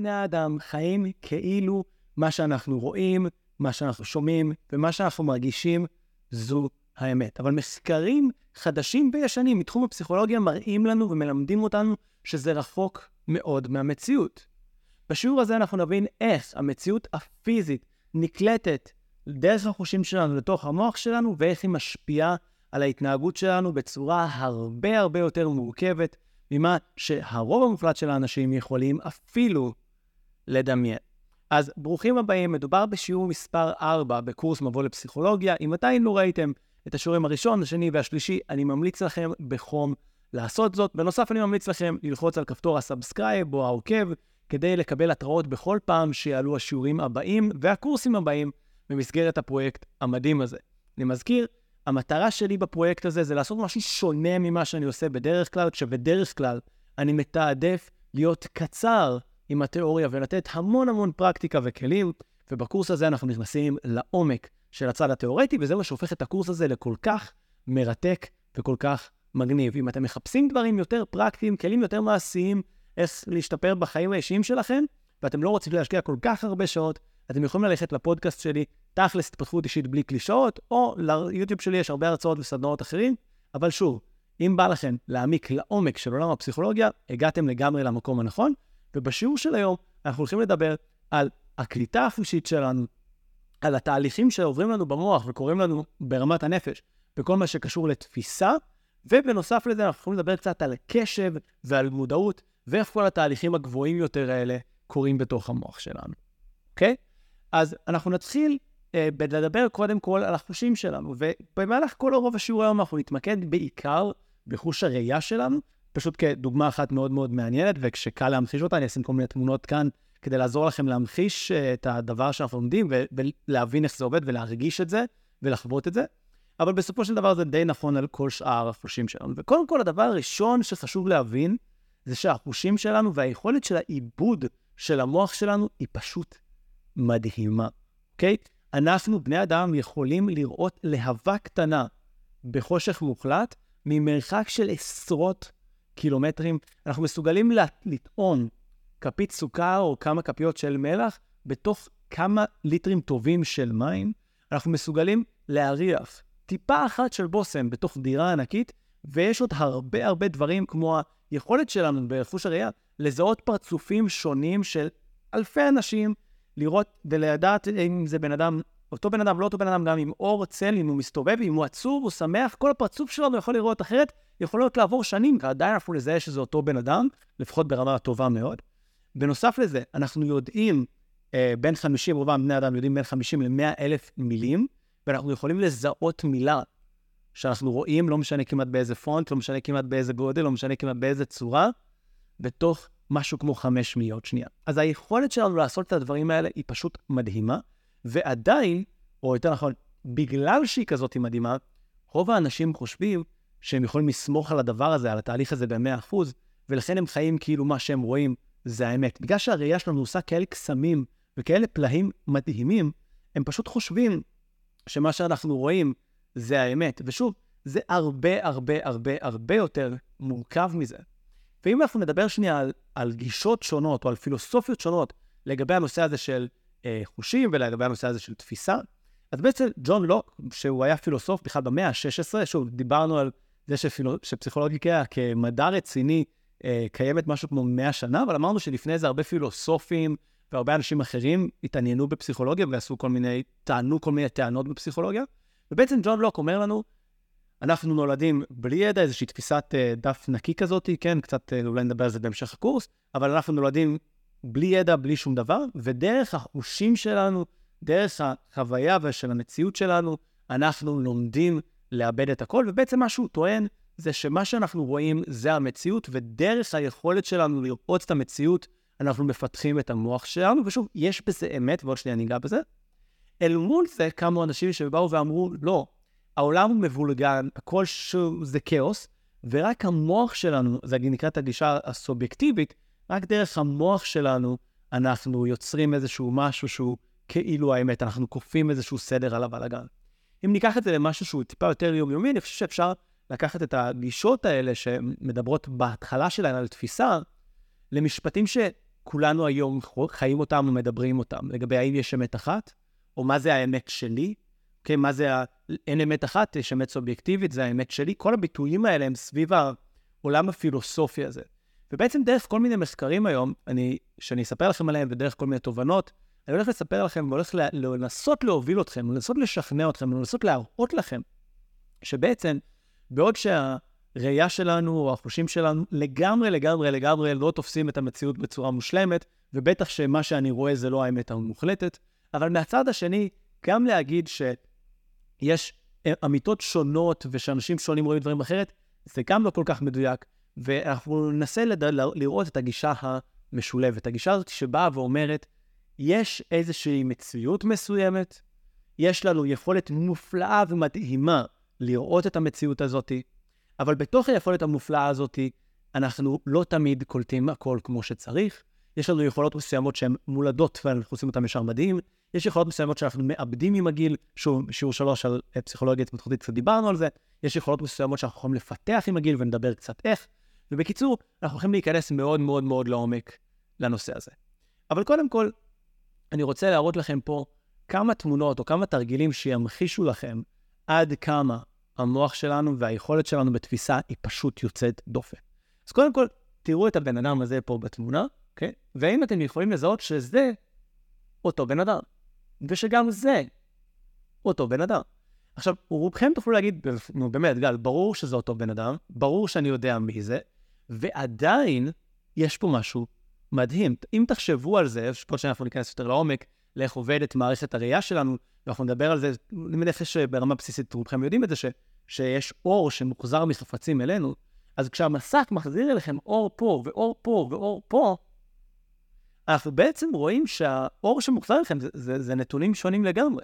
בני האדם חיים כאילו מה שאנחנו רואים, מה שאנחנו שומעים ומה שאנחנו מרגישים זו האמת. אבל מחקרים חדשים וישנים מתחום הפסיכולוגיה מראים לנו ומלמדים אותנו שזה רחוק מאוד מהמציאות. בשיעור הזה אנחנו נבין איך המציאות הפיזית נקלטת דרך החושים שלנו לתוך המוח שלנו ואיך היא משפיעה על ההתנהגות שלנו בצורה הרבה הרבה יותר מורכבת ממה שהרוב המוחלט של האנשים יכולים אפילו לדמיין. אז ברוכים הבאים, מדובר בשיעור מספר 4 בקורס מבוא לפסיכולוגיה. אם עדיין לא ראיתם את השיעורים הראשון, השני והשלישי, אני ממליץ לכם בחום לעשות זאת. בנוסף, אני ממליץ לכם ללחוץ על כפתור ה subscribe או העוקב, כדי לקבל התראות בכל פעם שיעלו השיעורים הבאים והקורסים הבאים במסגרת הפרויקט המדהים הזה. אני מזכיר, המטרה שלי בפרויקט הזה זה לעשות משהו שונה ממה שאני עושה בדרך כלל, כשבדרך כלל אני מתעדף להיות קצר עם התיאוריה ולתת המון המון פרקטיקה וכלים, ובקורס הזה אנחנו נכנסים לעומק של הצד התיאורטי, וזה מה שהופך את הקורס הזה לכל כך מרתק וכל כך מגניב. אם אתם מחפשים דברים יותר פרקטיים, כלים יותר מעשיים, איך להשתפר בחיים האישיים שלכם, ואתם לא רוצים להשקיע כל כך הרבה שעות, אתם יכולים ללכת לפודקאסט שלי, תכלס התפתחות אישית בלי קלישאות, או ליוטיוב שלי יש הרבה הרצאות וסדנאות אחרים, אבל שוב, אם בא לכם להעמיק לעומק של עולם הפסיכולוגיה, הגעתם לגמרי למקום הנכון, ובשיעור של היום אנחנו הולכים לדבר על הקליטה החושית שלנו, על התהליכים שעוברים לנו במוח וקורים לנו ברמת הנפש, בכל מה שקשור לתפיסה, ובנוסף לזה אנחנו יכולים לדבר קצת על קשב ועל מודעות, ואיך כל התהליכים הגבוהים יותר האלה קורים בתוך המוח שלנו, אוקיי? Okay? אז אנחנו נתחיל אה, לדבר קודם כל על החושים שלנו, ובמהלך כל רוב השיעור היום אנחנו נתמקד בעיקר בחוש הראייה שלנו, פשוט כדוגמה אחת מאוד מאוד מעניינת, וכשקל להמחיש אותה, אני אשים כל מיני תמונות כאן כדי לעזור לכם להמחיש אה, את הדבר שאנחנו לומדים, ולהבין איך זה עובד ולהרגיש את זה ולחוות את זה. אבל בסופו של דבר זה די נכון על כל שאר החושים שלנו. וקודם כל, הדבר הראשון שחשוב להבין, זה שהחושים שלנו והיכולת של העיבוד של המוח שלנו היא פשוט מדהימה, אוקיי? אנחנו, בני אדם, יכולים לראות להבה קטנה בחושך מוחלט ממרחק של עשרות קילומטרים. אנחנו מסוגלים לטעון כפית סוכר או כמה כפיות של מלח בתוך כמה ליטרים טובים של מים. אנחנו מסוגלים להריח טיפה אחת של בושם בתוך דירה ענקית, ויש עוד הרבה הרבה דברים כמו היכולת שלנו בחוש הראייה לזהות פרצופים שונים של אלפי אנשים לראות ולדעת אם זה בן אדם, אותו בן אדם, לא אותו בן אדם, גם עם אור צל, אם הוא מסתובב, אם הוא עצוב, הוא שמח, כל הפרצוף שלנו יכול לראות אחרת, יכול להיות לעבור שנים, ועדיין אנחנו נזהה שזה אותו בן אדם, לפחות ברמה טובה מאוד. בנוסף לזה, אנחנו יודעים, אה, בין 50, רובם בני אדם יודעים בין 50 ל-100 אלף מילים, ואנחנו יכולים לזהות מילה שאנחנו רואים, לא משנה כמעט באיזה פונט, לא משנה כמעט באיזה גודל, לא משנה כמעט באיזה צורה, בתוך משהו כמו חמש מאיות שנייה. אז היכולת שלנו לעשות את הדברים האלה היא פשוט מדהימה, ועדיין, או יותר נכון, בגלל שהיא כזאת מדהימה, רוב האנשים חושבים שהם יכולים לסמוך על הדבר הזה, על התהליך הזה ב-100%, ולכן הם חיים כאילו מה שהם רואים זה האמת. בגלל שהראייה שלנו עושה כאלה קסמים וכאלה פלאים מדהימים, הם פשוט חושבים שמה שאנחנו רואים זה האמת. ושוב, זה הרבה הרבה הרבה הרבה יותר מורכב מזה. ואם אנחנו נדבר שנייה על, על גישות שונות או על פילוסופיות שונות לגבי הנושא הזה של אה, חושים ולגבי הנושא הזה של תפיסה, אז בעצם ג'ון לוק, שהוא היה פילוסוף בכלל במאה ה-16, שוב, דיברנו על זה שפילו, שפסיכולוגיה כמדע רציני אה, קיימת משהו כמו 100 שנה, אבל אמרנו שלפני זה הרבה פילוסופים והרבה אנשים אחרים התעניינו בפסיכולוגיה ועשו כל מיני, טענו כל מיני טענות בפסיכולוגיה. ובעצם ג'ון לוק אומר לנו, אנחנו נולדים בלי ידע, איזושהי תפיסת uh, דף נקי כזאת, כן, קצת uh, אולי נדבר על זה בהמשך הקורס, אבל אנחנו נולדים בלי ידע, בלי שום דבר, ודרך החושים שלנו, דרך החוויה של המציאות שלנו, אנחנו לומדים לאבד את הכל, ובעצם מה שהוא טוען זה שמה שאנחנו רואים זה המציאות, ודרך היכולת שלנו לראות את המציאות, אנחנו מפתחים את המוח שלנו, ושוב, יש בזה אמת, ועוד שנייה ניגע בזה. אל מול זה קמו אנשים שבאו ואמרו, לא, העולם הוא מבולגן, הכל שוב זה כאוס, ורק המוח שלנו, זה נקרא את הגישה הסובייקטיבית, רק דרך המוח שלנו אנחנו יוצרים איזשהו משהו שהוא כאילו האמת, אנחנו כופים איזשהו סדר על הבלאגן. אם ניקח את זה למשהו שהוא טיפה יותר יומיומי, אני חושב שאפשר לקחת את הגישות האלה שמדברות בהתחלה שלהן על תפיסה, למשפטים ש... כולנו היום חיים אותם ומדברים אותם, לגבי האם יש אמת אחת, או מה זה האמת שלי, כן, מה זה, ה... אין אמת אחת, יש אמת סובייקטיבית, זה האמת שלי. כל הביטויים האלה הם סביב העולם הפילוסופי הזה. ובעצם דרך כל מיני מחקרים היום, אני, שאני אספר לכם עליהם, ודרך כל מיני תובנות, אני הולך לספר לכם והולך לנסות להוביל אתכם, לנסות לשכנע אתכם, לנסות להראות לכם, שבעצם, בעוד שהראייה שלנו או החושים שלנו לגמרי, לגמרי, לגמרי לא תופסים את המציאות בצורה מושלמת, ובטח שמה שאני רואה זה לא האמת המוחלטת, אבל מהצד השני, גם להגיד שיש אמיתות שונות ושאנשים שונים רואים דברים אחרת, זה גם לא כל כך מדויק, ואנחנו ננסה לד... לראות את הגישה המשולבת. הגישה הזאת שבאה ואומרת, יש איזושהי מציאות מסוימת, יש לנו יכולת מופלאה ומדהימה לראות את המציאות הזאת, אבל בתוך היכולת המופלאה הזאת, אנחנו לא תמיד קולטים הכל כמו שצריך. יש לנו יכולות מסוימות שהן מולדות ואנחנו עושים אותן ישר מדהים. יש יכולות מסוימות שאנחנו מאבדים עם הגיל, שוב, שיעור שלוש על פסיכולוגיה התפתחותית, קצת דיברנו על זה. יש יכולות מסוימות שאנחנו יכולים לפתח עם הגיל ונדבר קצת איך. ובקיצור, אנחנו הולכים להיכנס מאוד מאוד מאוד לעומק לנושא הזה. אבל קודם כל, אני רוצה להראות לכם פה כמה תמונות או כמה תרגילים שימחישו לכם עד כמה המוח שלנו והיכולת שלנו בתפיסה היא פשוט יוצאת דופן. אז קודם כל, תראו את הבן אדם הזה פה בתמונה, אוקיי? והאם אתם יכולים לזהות שזה אותו בן אדם, ושגם זה אותו בן אדם. עכשיו, רובכם תוכלו להגיד, נו באמת, גל, ברור שזה אותו בן אדם, ברור שאני יודע מי זה, ועדיין יש פה משהו מדהים. אם תחשבו על זה, פה שאנחנו ניכנס יותר לעומק, לאיך עובדת מערכת הראייה שלנו, ואנחנו נדבר על זה, אני מניח שברמה בסיסית רובכם יודעים את זה, ש, שיש אור שמוחזר מחפצים אלינו, אז כשהמסך מחזיר אליכם אור פה, ואור פה, ואור פה, אנחנו בעצם רואים שהאור שמוחזר אליכם זה, זה, זה נתונים שונים לגמרי.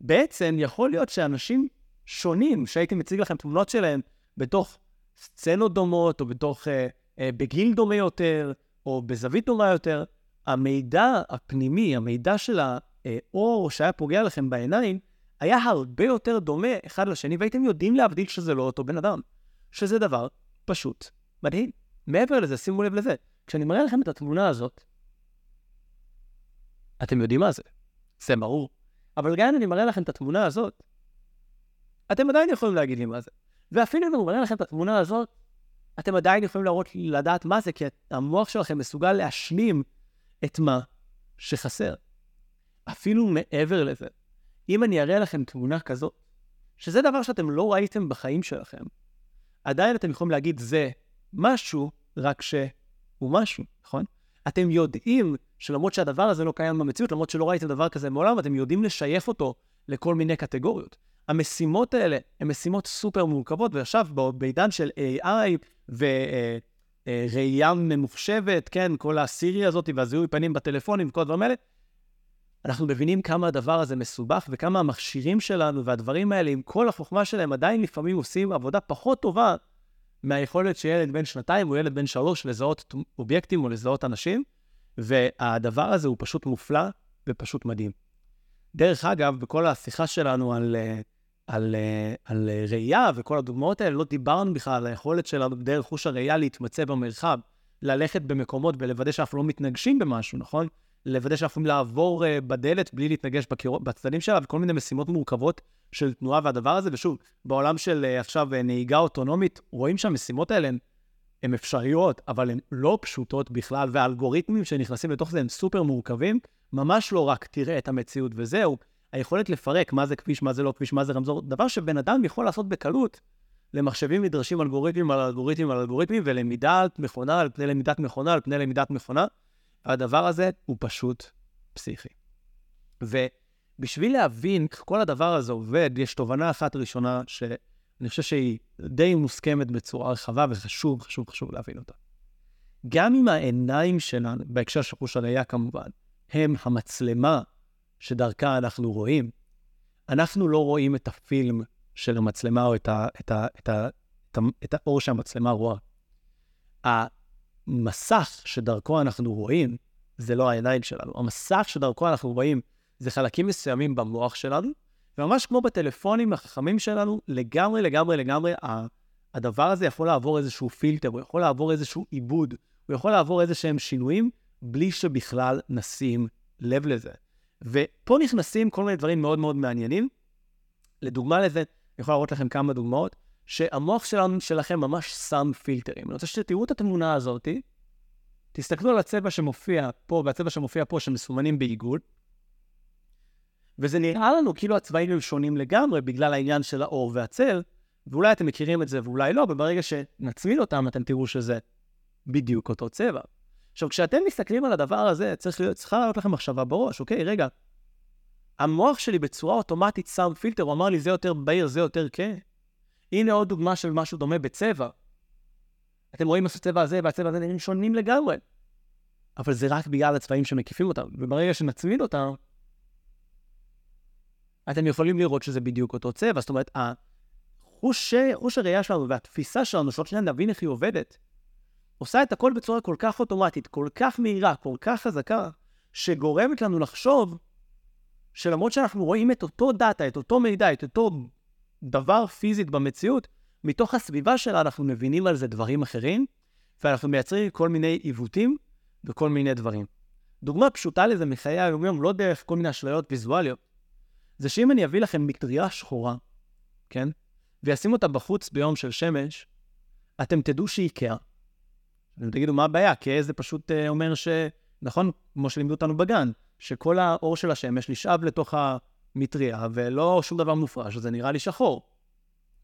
בעצם יכול להיות שאנשים שונים, שהייתי מציג לכם תמונות שלהם בתוך סצנות דומות, או בתוך, אה, אה, בגיל דומה יותר, או בזווית דומה יותר, המידע הפנימי, המידע של האור שהיה פוגע לכם בעיניים, היה הרבה יותר דומה אחד לשני, והייתם יודעים להבדיל שזה לא אותו בן אדם. שזה דבר פשוט מדהים. מעבר לזה, שימו לב לזה, כשאני מראה לכם את התמונה הזאת, אתם יודעים מה זה, זה ברור. אבל גם אם אני מראה לכם את התמונה הזאת, אתם עדיין יכולים להגיד לי מה זה. ואפילו אם אני מראה לכם את התמונה הזאת, אתם עדיין יכולים להראות, לדעת מה זה, כי המוח שלכם מסוגל להשלים את מה שחסר. אפילו מעבר לזה, אם אני אראה לכם תמונה כזאת, שזה דבר שאתם לא ראיתם בחיים שלכם, עדיין אתם יכולים להגיד זה משהו, רק שהוא משהו, נכון? אתם יודעים שלמרות שהדבר הזה לא קיים במציאות, למרות שלא ראיתם דבר כזה מעולם, אתם יודעים לשייף אותו לכל מיני קטגוריות. המשימות האלה הן משימות סופר מורכבות, ועכשיו בעידן של AI וראייה ממוחשבת, כן, כל הסירי הזאת והזיהוי פנים בטלפונים וכל הדברים האלה, אנחנו מבינים כמה הדבר הזה מסובך וכמה המכשירים שלנו והדברים האלה, עם כל החוכמה שלהם, עדיין לפעמים עושים עבודה פחות טובה מהיכולת של ילד בן שנתיים או ילד בן שלוש לזהות אובייקטים או לזהות אנשים, והדבר הזה הוא פשוט מופלא ופשוט מדהים. דרך אגב, בכל השיחה שלנו על, אה, על, אה, על ראייה וכל הדוגמאות האלה, לא דיברנו בכלל על היכולת שלנו דרך חוש הראייה להתמצא במרחב, ללכת במקומות ולוודא שאנחנו לא מתנגשים במשהו, נכון? לוודא שאנחנו יכולים לעבור uh, בדלת בלי להתנגש בצדדים שלה, וכל מיני משימות מורכבות של תנועה והדבר הזה. ושוב, בעולם של עכשיו נהיגה אוטונומית, רואים שהמשימות האלה הן אפשריות, אבל הן לא פשוטות בכלל, והאלגוריתמים שנכנסים לתוך זה הם סופר מורכבים. ממש לא רק תראה את המציאות וזהו, היכולת לפרק מה זה כביש, מה זה לא כביש, מה זה רמזור, דבר שבן אדם יכול לעשות בקלות. למחשבים נדרשים אלגוריתמים על אלגוריתמים על אלגוריתמים, ולמידת מכונה על פני למידת מכונה על פני למידת מכונה. הדבר הזה הוא פשוט פסיכי. ובשביל להבין איך כל הדבר הזה עובד, יש תובנה אחת ראשונה שאני חושב שהיא די מוסכמת בצורה רחבה, וחשוב, חשוב, חשוב להבין אותה. גם אם העיניים שלנו, בהקשר של חוש הראייה כמובן, הם המצלמה שדרכה אנחנו רואים, אנחנו לא רואים את הפילם של המצלמה או את, ה, את, ה, את, ה, את, ה, את האור שהמצלמה רואה. המסך שדרכו אנחנו רואים, זה לא העיניים שלנו. המסך שדרכו אנחנו רואים זה חלקים מסוימים במוח שלנו, וממש כמו בטלפונים החכמים שלנו, לגמרי, לגמרי, לגמרי, הדבר הזה יכול לעבור איזשהו פילטר, הוא יכול לעבור איזשהו עיבוד, הוא יכול לעבור איזה שהם שינויים, בלי שבכלל נשים לב לזה. ופה נכנסים כל מיני דברים מאוד מאוד מעניינים. לדוגמה לזה, אני יכול להראות לכם כמה דוגמאות, שהמוח שלנו, שלכם ממש שם פילטרים. אני רוצה שתראו את התמונה הזאת, תסתכלו על הצבע שמופיע פה והצבע שמופיע פה שמסומנים בעיגול, וזה נראה לנו כאילו הצבעים הם שונים לגמרי בגלל העניין של האור והצל, ואולי אתם מכירים את זה ואולי לא, וברגע שנצמיד אותם אתם תראו שזה בדיוק אותו צבע. עכשיו, כשאתם מסתכלים על הדבר הזה, צריך להיות, צריכה להיות לכם מחשבה בראש, אוקיי, רגע, המוח שלי בצורה אוטומטית שם פילטר, הוא אמר לי זה יותר בהיר, זה יותר כן. הנה עוד דוגמה של משהו דומה בצבע. אתם רואים את הצבע הזה והצבע הזה נראים שונים לגמרי. אבל זה רק בגלל הצבעים שמקיפים אותם, וברגע שנצמיד אותם, אתם יכולים לראות שזה בדיוק אותו צבע. זאת אומרת, החוש, חוש הראייה שלנו והתפיסה שלנו, שעוד שניה נבין איך היא עובדת, עושה את הכל בצורה כל כך אוטומטית, כל כך מהירה, כל כך חזקה, שגורמת לנו לחשוב שלמרות שאנחנו רואים את אותו דאטה, את אותו מידע, את אותו דבר פיזית במציאות, מתוך הסביבה שלה אנחנו מבינים על זה דברים אחרים, ואנחנו מייצרים כל מיני עיוותים וכל מיני דברים. דוגמה פשוטה לזה מחיי היום-יום, לא דרך כל מיני אשליות ויזואליות, זה שאם אני אביא לכם מטריה שחורה, כן? ואשים אותה בחוץ ביום של שמש, אתם תדעו שהיא קאה. אתם תגידו, מה הבעיה? קאה זה פשוט uh, אומר ש... נכון, כמו שלימדו אותנו בגן, שכל האור של השמש נשאב לתוך המטריה, ולא שום דבר מופרש, זה נראה לי שחור,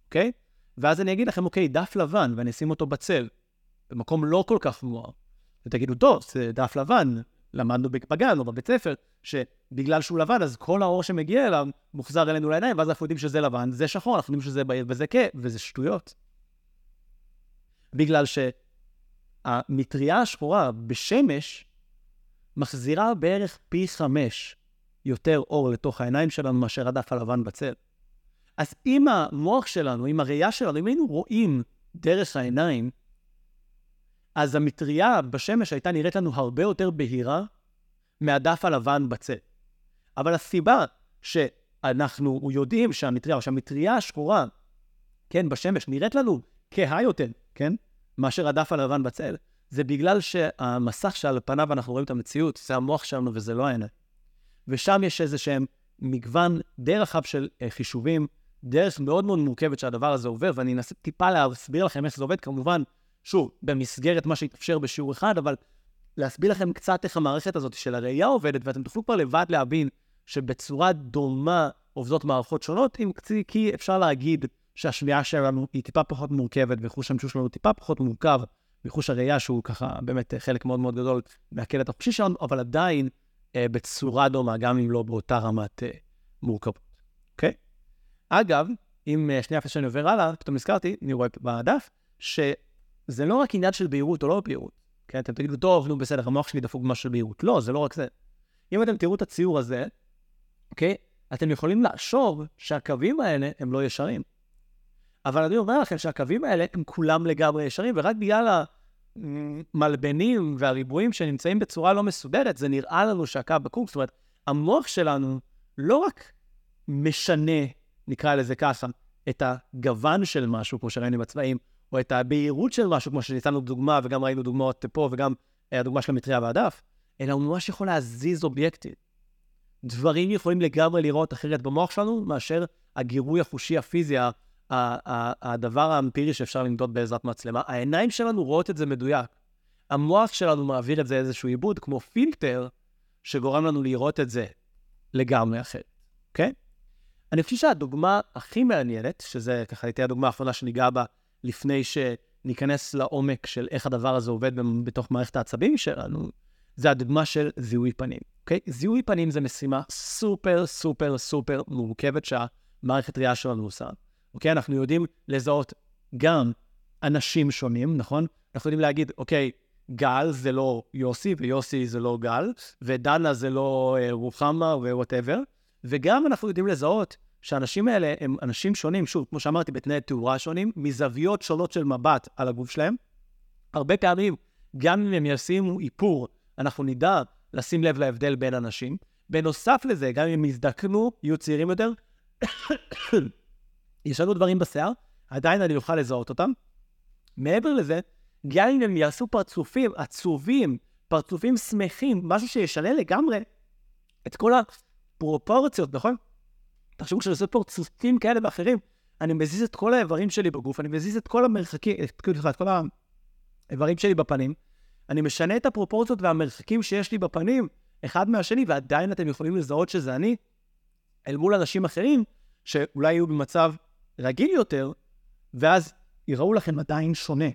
אוקיי? ואז אני אגיד לכם, אוקיי, דף לבן, ואני אשים אותו בצל, במקום לא כל כך מואר. ותגידו, טוב, זה דף לבן, למדנו בגן או בבית ספר, שבגלל שהוא לבן, אז כל האור שמגיע אליו מוחזר אלינו לעיניים, ואז אנחנו יודעים שזה לבן, זה שחור, אנחנו יודעים שזה בהיר וזה כהה, וזה שטויות. בגלל שהמטריה השחורה בשמש מחזירה בערך פי חמש יותר אור לתוך העיניים שלנו מאשר הדף הלבן בצל. אז אם המוח שלנו, אם הראייה שלנו, אם היינו רואים דרך העיניים, אז המטריה בשמש הייתה נראית לנו הרבה יותר בהירה מהדף הלבן בצל. אבל הסיבה שאנחנו יודעים שהמטריה, או שהמטריה השחורה, כן, בשמש, נראית לנו כהה יותר, כן, מאשר הדף הלבן בצל, זה בגלל שהמסך שעל פניו אנחנו רואים את המציאות, זה המוח שלנו וזה לא העיניים. ושם יש איזה שהם מגוון די רחב של uh, חישובים, דרך מאוד מאוד מורכבת שהדבר הזה עובר, ואני אנסה טיפה להסביר לכם איך זה עובד, כמובן, שוב, במסגרת מה שהתאפשר בשיעור אחד, אבל להסביר לכם קצת איך המערכת הזאת של הראייה עובדת, ואתם תוכלו כבר לבד להבין שבצורה דומה עובדות מערכות שונות, אם כי אפשר להגיד שהשמיעה שלנו היא טיפה פחות מורכבת, וחוש המשוש שלנו טיפה פחות מורכב מחוש הראייה, שהוא ככה באמת חלק מאוד מאוד גדול מהקלט החושי שלנו, אבל עדיין אה, בצורה דומה, גם אם לא באותה רמת אה, מורכבות, אוקיי? אגב, אם אה, שנייה לפני שאני עובר הלאה, פתאום נזכרתי, אני רואה בדף, שזה לא רק עניין של בהירות או לא בהירות, כן? אתם תגידו, טוב, נו בסדר, המוח שלי דפוק במשהו של בהירות. לא, זה לא רק זה. אם אתם תראו את הציור הזה, אוקיי? אתם יכולים לחשוב שהקווים האלה הם לא ישרים. אבל אני אומר לכם שהקווים האלה הם כולם לגמרי ישרים, ורק בגלל המלבנים והריבועים שנמצאים בצורה לא מסודרת, זה נראה לנו שהקו בקום. זאת אומרת, המוח שלנו לא רק משנה, נקרא לזה ככה, את הגוון של משהו, כמו שראינו בצבעים, או את הבהירות של משהו, כמו שניתנו דוגמה, וגם ראינו דוגמאות פה, וגם הדוגמה של המטריה והדף, אלא הוא ממש יכול להזיז אובייקטים. דברים יכולים לגמרי לראות אחרת במוח שלנו, מאשר הגירוי החושי הפיזי, הדבר האמפירי שאפשר למדוד בעזרת מצלמה. העיניים שלנו רואות את זה מדויק. המוח שלנו מעביר את זה איזשהו עיבוד, כמו פילטר, שגורם לנו לראות את זה לגמרי אחרת, אוקיי? Okay? אני חושב שהדוגמה הכי מעניינת, שזה ככה תהיה הדוגמה האחרונה שניגע בה לפני שניכנס לעומק של איך הדבר הזה עובד בתוך מערכת העצבים שלנו, זה הדוגמה של זיהוי פנים, אוקיי? Okay? זיהוי פנים זה משימה סופר סופר סופר מורכבת שהמערכת ראייה שלנו עושה. אוקיי? אנחנו יודעים לזהות גם אנשים שונים, נכון? אנחנו יודעים להגיד, אוקיי, גל זה לא יוסי, ויוסי זה לא גל, ודנה זה לא אה, רוחמה ו whatever, וגם אנחנו יודעים לזהות שהאנשים האלה הם אנשים שונים, שוב, כמו שאמרתי, בתנאי תאורה שונים, מזוויות שונות של מבט על הגוף שלהם. הרבה פעמים, גם אם הם ישימו איפור, אנחנו נדע לשים לב להבדל בין אנשים. בנוסף לזה, גם אם הם יזדקנו, יהיו צעירים יותר, יש לנו דברים בשיער, עדיין אני אוכל לזהות אותם. מעבר לזה, גם אם הם יעשו פרצופים עצובים פרצופים שמחים, משהו שישנה לגמרי את כל הפרופורציות, נכון? תחשבו כשאני עושה פרצופים כאלה ואחרים, אני מזיז את כל האיברים שלי בגוף, אני מזיז את כל המרחקים, את, כל האיברים שלי בפנים, אני משנה את הפרופורציות והמרחקים שיש לי בפנים אחד מהשני, ועדיין אתם יכולים לזהות שזה אני, אל מול אנשים אחרים, שאולי יהיו במצב רגיל יותר, ואז יראו לכם עדיין שונה.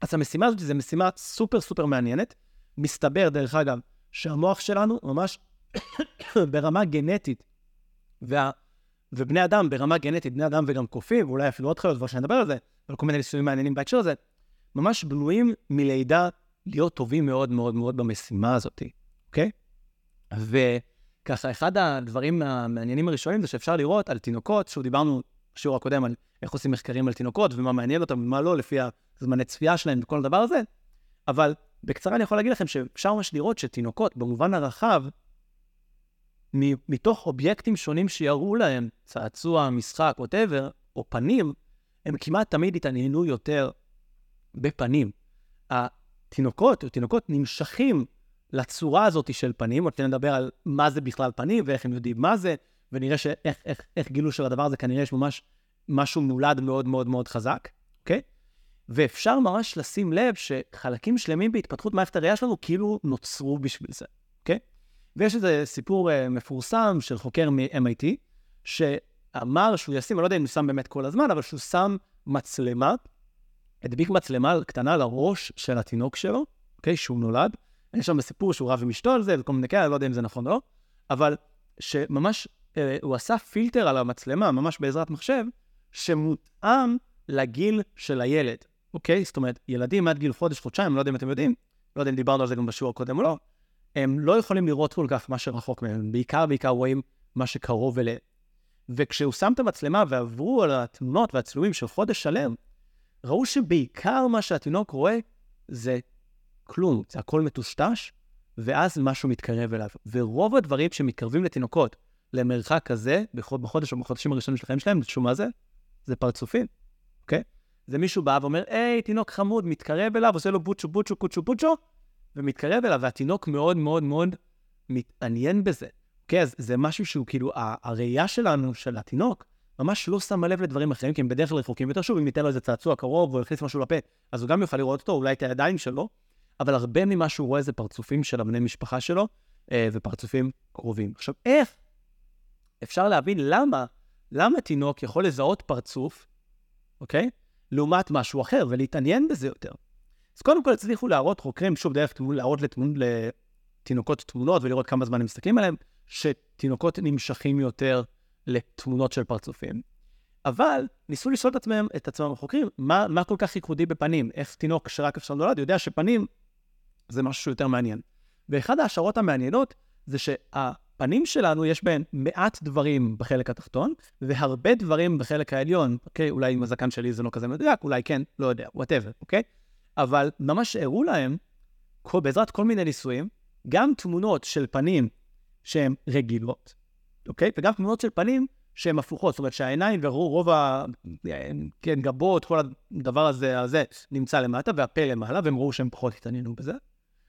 אז המשימה הזאת זו משימה סופר סופר מעניינת. מסתבר, דרך אגב, שהמוח שלנו ממש ברמה גנטית, וה... ובני אדם ברמה גנטית, בני אדם וגם קופים, ואולי אפילו עוד חיות, כבר שנדבר על זה, על כל מיני ניסויים מעניינים בהקשר הזה, ממש בנויים מלידה להיות טובים מאוד מאוד מאוד במשימה הזאת, אוקיי? וככה, אחד הדברים המעניינים הראשונים זה שאפשר לראות על תינוקות, שוב, דיברנו בשיעור הקודם על איך עושים מחקרים על תינוקות ומה מעניין אותם ומה לא, לפי הזמני צפייה שלהם וכל הדבר הזה, אבל בקצרה אני יכול להגיד לכם שאפשר ממש לראות שתינוקות, במובן הרחב, מתוך אובייקטים שונים שיראו להם, צעצוע, משחק, ווטאבר, או פנים, הם כמעט תמיד התעניינו יותר בפנים. התינוקות, או תינוקות נמשכים לצורה הזאת של פנים, עוד נדבר על מה זה בכלל פנים ואיך הם יודעים מה זה, ונראה שאיך איך, איך גילו של הדבר הזה, כנראה יש ממש משהו מולד מאוד מאוד מאוד חזק, אוקיי? ואפשר ממש לשים לב שחלקים שלמים בהתפתחות מערכת הראייה שלנו כאילו נוצרו בשביל זה, אוקיי? ויש איזה סיפור uh, מפורסם של חוקר מ-MIT, שאמר שהוא ישים, אני לא יודע אם הוא שם באמת כל הזמן, אבל שהוא שם מצלמה, הדביק מצלמה קטנה לראש של התינוק שלו, אוקיי? שהוא נולד. יש שם סיפור שהוא רב עם אשתו על זה וכל מיני כאלה, לא יודע אם זה נכון או לא, אבל שממש הוא עשה פילטר על המצלמה, ממש בעזרת מחשב, שמותאם לגיל של הילד, אוקיי? זאת אומרת, ילדים עד גיל חודש, חודשיים, לא יודע אם אתם יודעים, לא יודע אם דיברנו על זה גם בשיעור הקודם או לא, הם לא יכולים לראות כל כך מה שרחוק מהם, הם בעיקר בעיקר רואים מה שקרוב אליהם. וכשהוא שם את המצלמה ועברו על התמונות והצילומים של חודש שלם, ראו שבעיקר מה שהתינוק רואה זה כלום, זה הכל מטושטש, ואז משהו מתקרב אליו. ורוב הדברים שמתקרבים לתינוקות למרחק כזה, בחודש או בחודשים הראשונים של החיים שלהם, תשמעו מה זה? זה פרצופים, אוקיי? זה מישהו בא ואומר, היי, תינוק חמוד, מתקרב אליו, עושה לו בוצ'ו בוצ'ו קוצ'ו בוצ'ו, ומתקרב אליו, והתינוק מאוד מאוד מאוד מתעניין בזה. אוקיי, אז זה משהו שהוא כאילו, הראייה שלנו, של התינוק, ממש לא שמה לב לדברים אחרים, כי הם בדרך כלל רחוקים יותר. שוב, אם ניתן לו איזה צעצוע קרוב, או יכניס משהו לפה, אז הוא גם יוכל לראות אותו, אולי את הידיים שלו, אבל הרבה ממה שהוא רואה זה פרצופים של הבני משפחה שלו, אה, ופרצופים קרובים. עכשיו, איך אפשר להבין למה, למה תינוק יכול לזהות פרצוף, אוקיי? לעומת משהו אחר, ולהתעניין בזה יותר. אז קודם כל הצליחו להראות חוקרים, שוב, דרך להראות לתמונות, לתינוקות תמונות ולראות כמה זמן הם מסתכלים עליהם, שתינוקות נמשכים יותר לתמונות של פרצופים. אבל ניסו לשאול את עצמם, את עצמם החוקרים, מה, מה כל כך ייחודי בפנים? איך תינוק שרק עכשיו נולד יודע שפנים זה משהו יותר מעניין. ואחד ההשערות המעניינות זה שהפנים שלנו, יש בהן מעט דברים בחלק התחתון, והרבה דברים בחלק העליון. אוקיי, אולי עם הזקן שלי זה לא כזה מדויק, אולי כן, לא יודע, וואטאבר, אוקיי? אבל ממש הראו להם, בעזרת כל מיני ניסויים, גם תמונות של פנים שהן רגילות, אוקיי? וגם תמונות של פנים שהן הפוכות, זאת אומרת שהעיניים ורוב ה... כן, גבות, כל הדבר הזה, הזה נמצא למטה, והפה למעלה, והם ראו שהם פחות התעניינו בזה.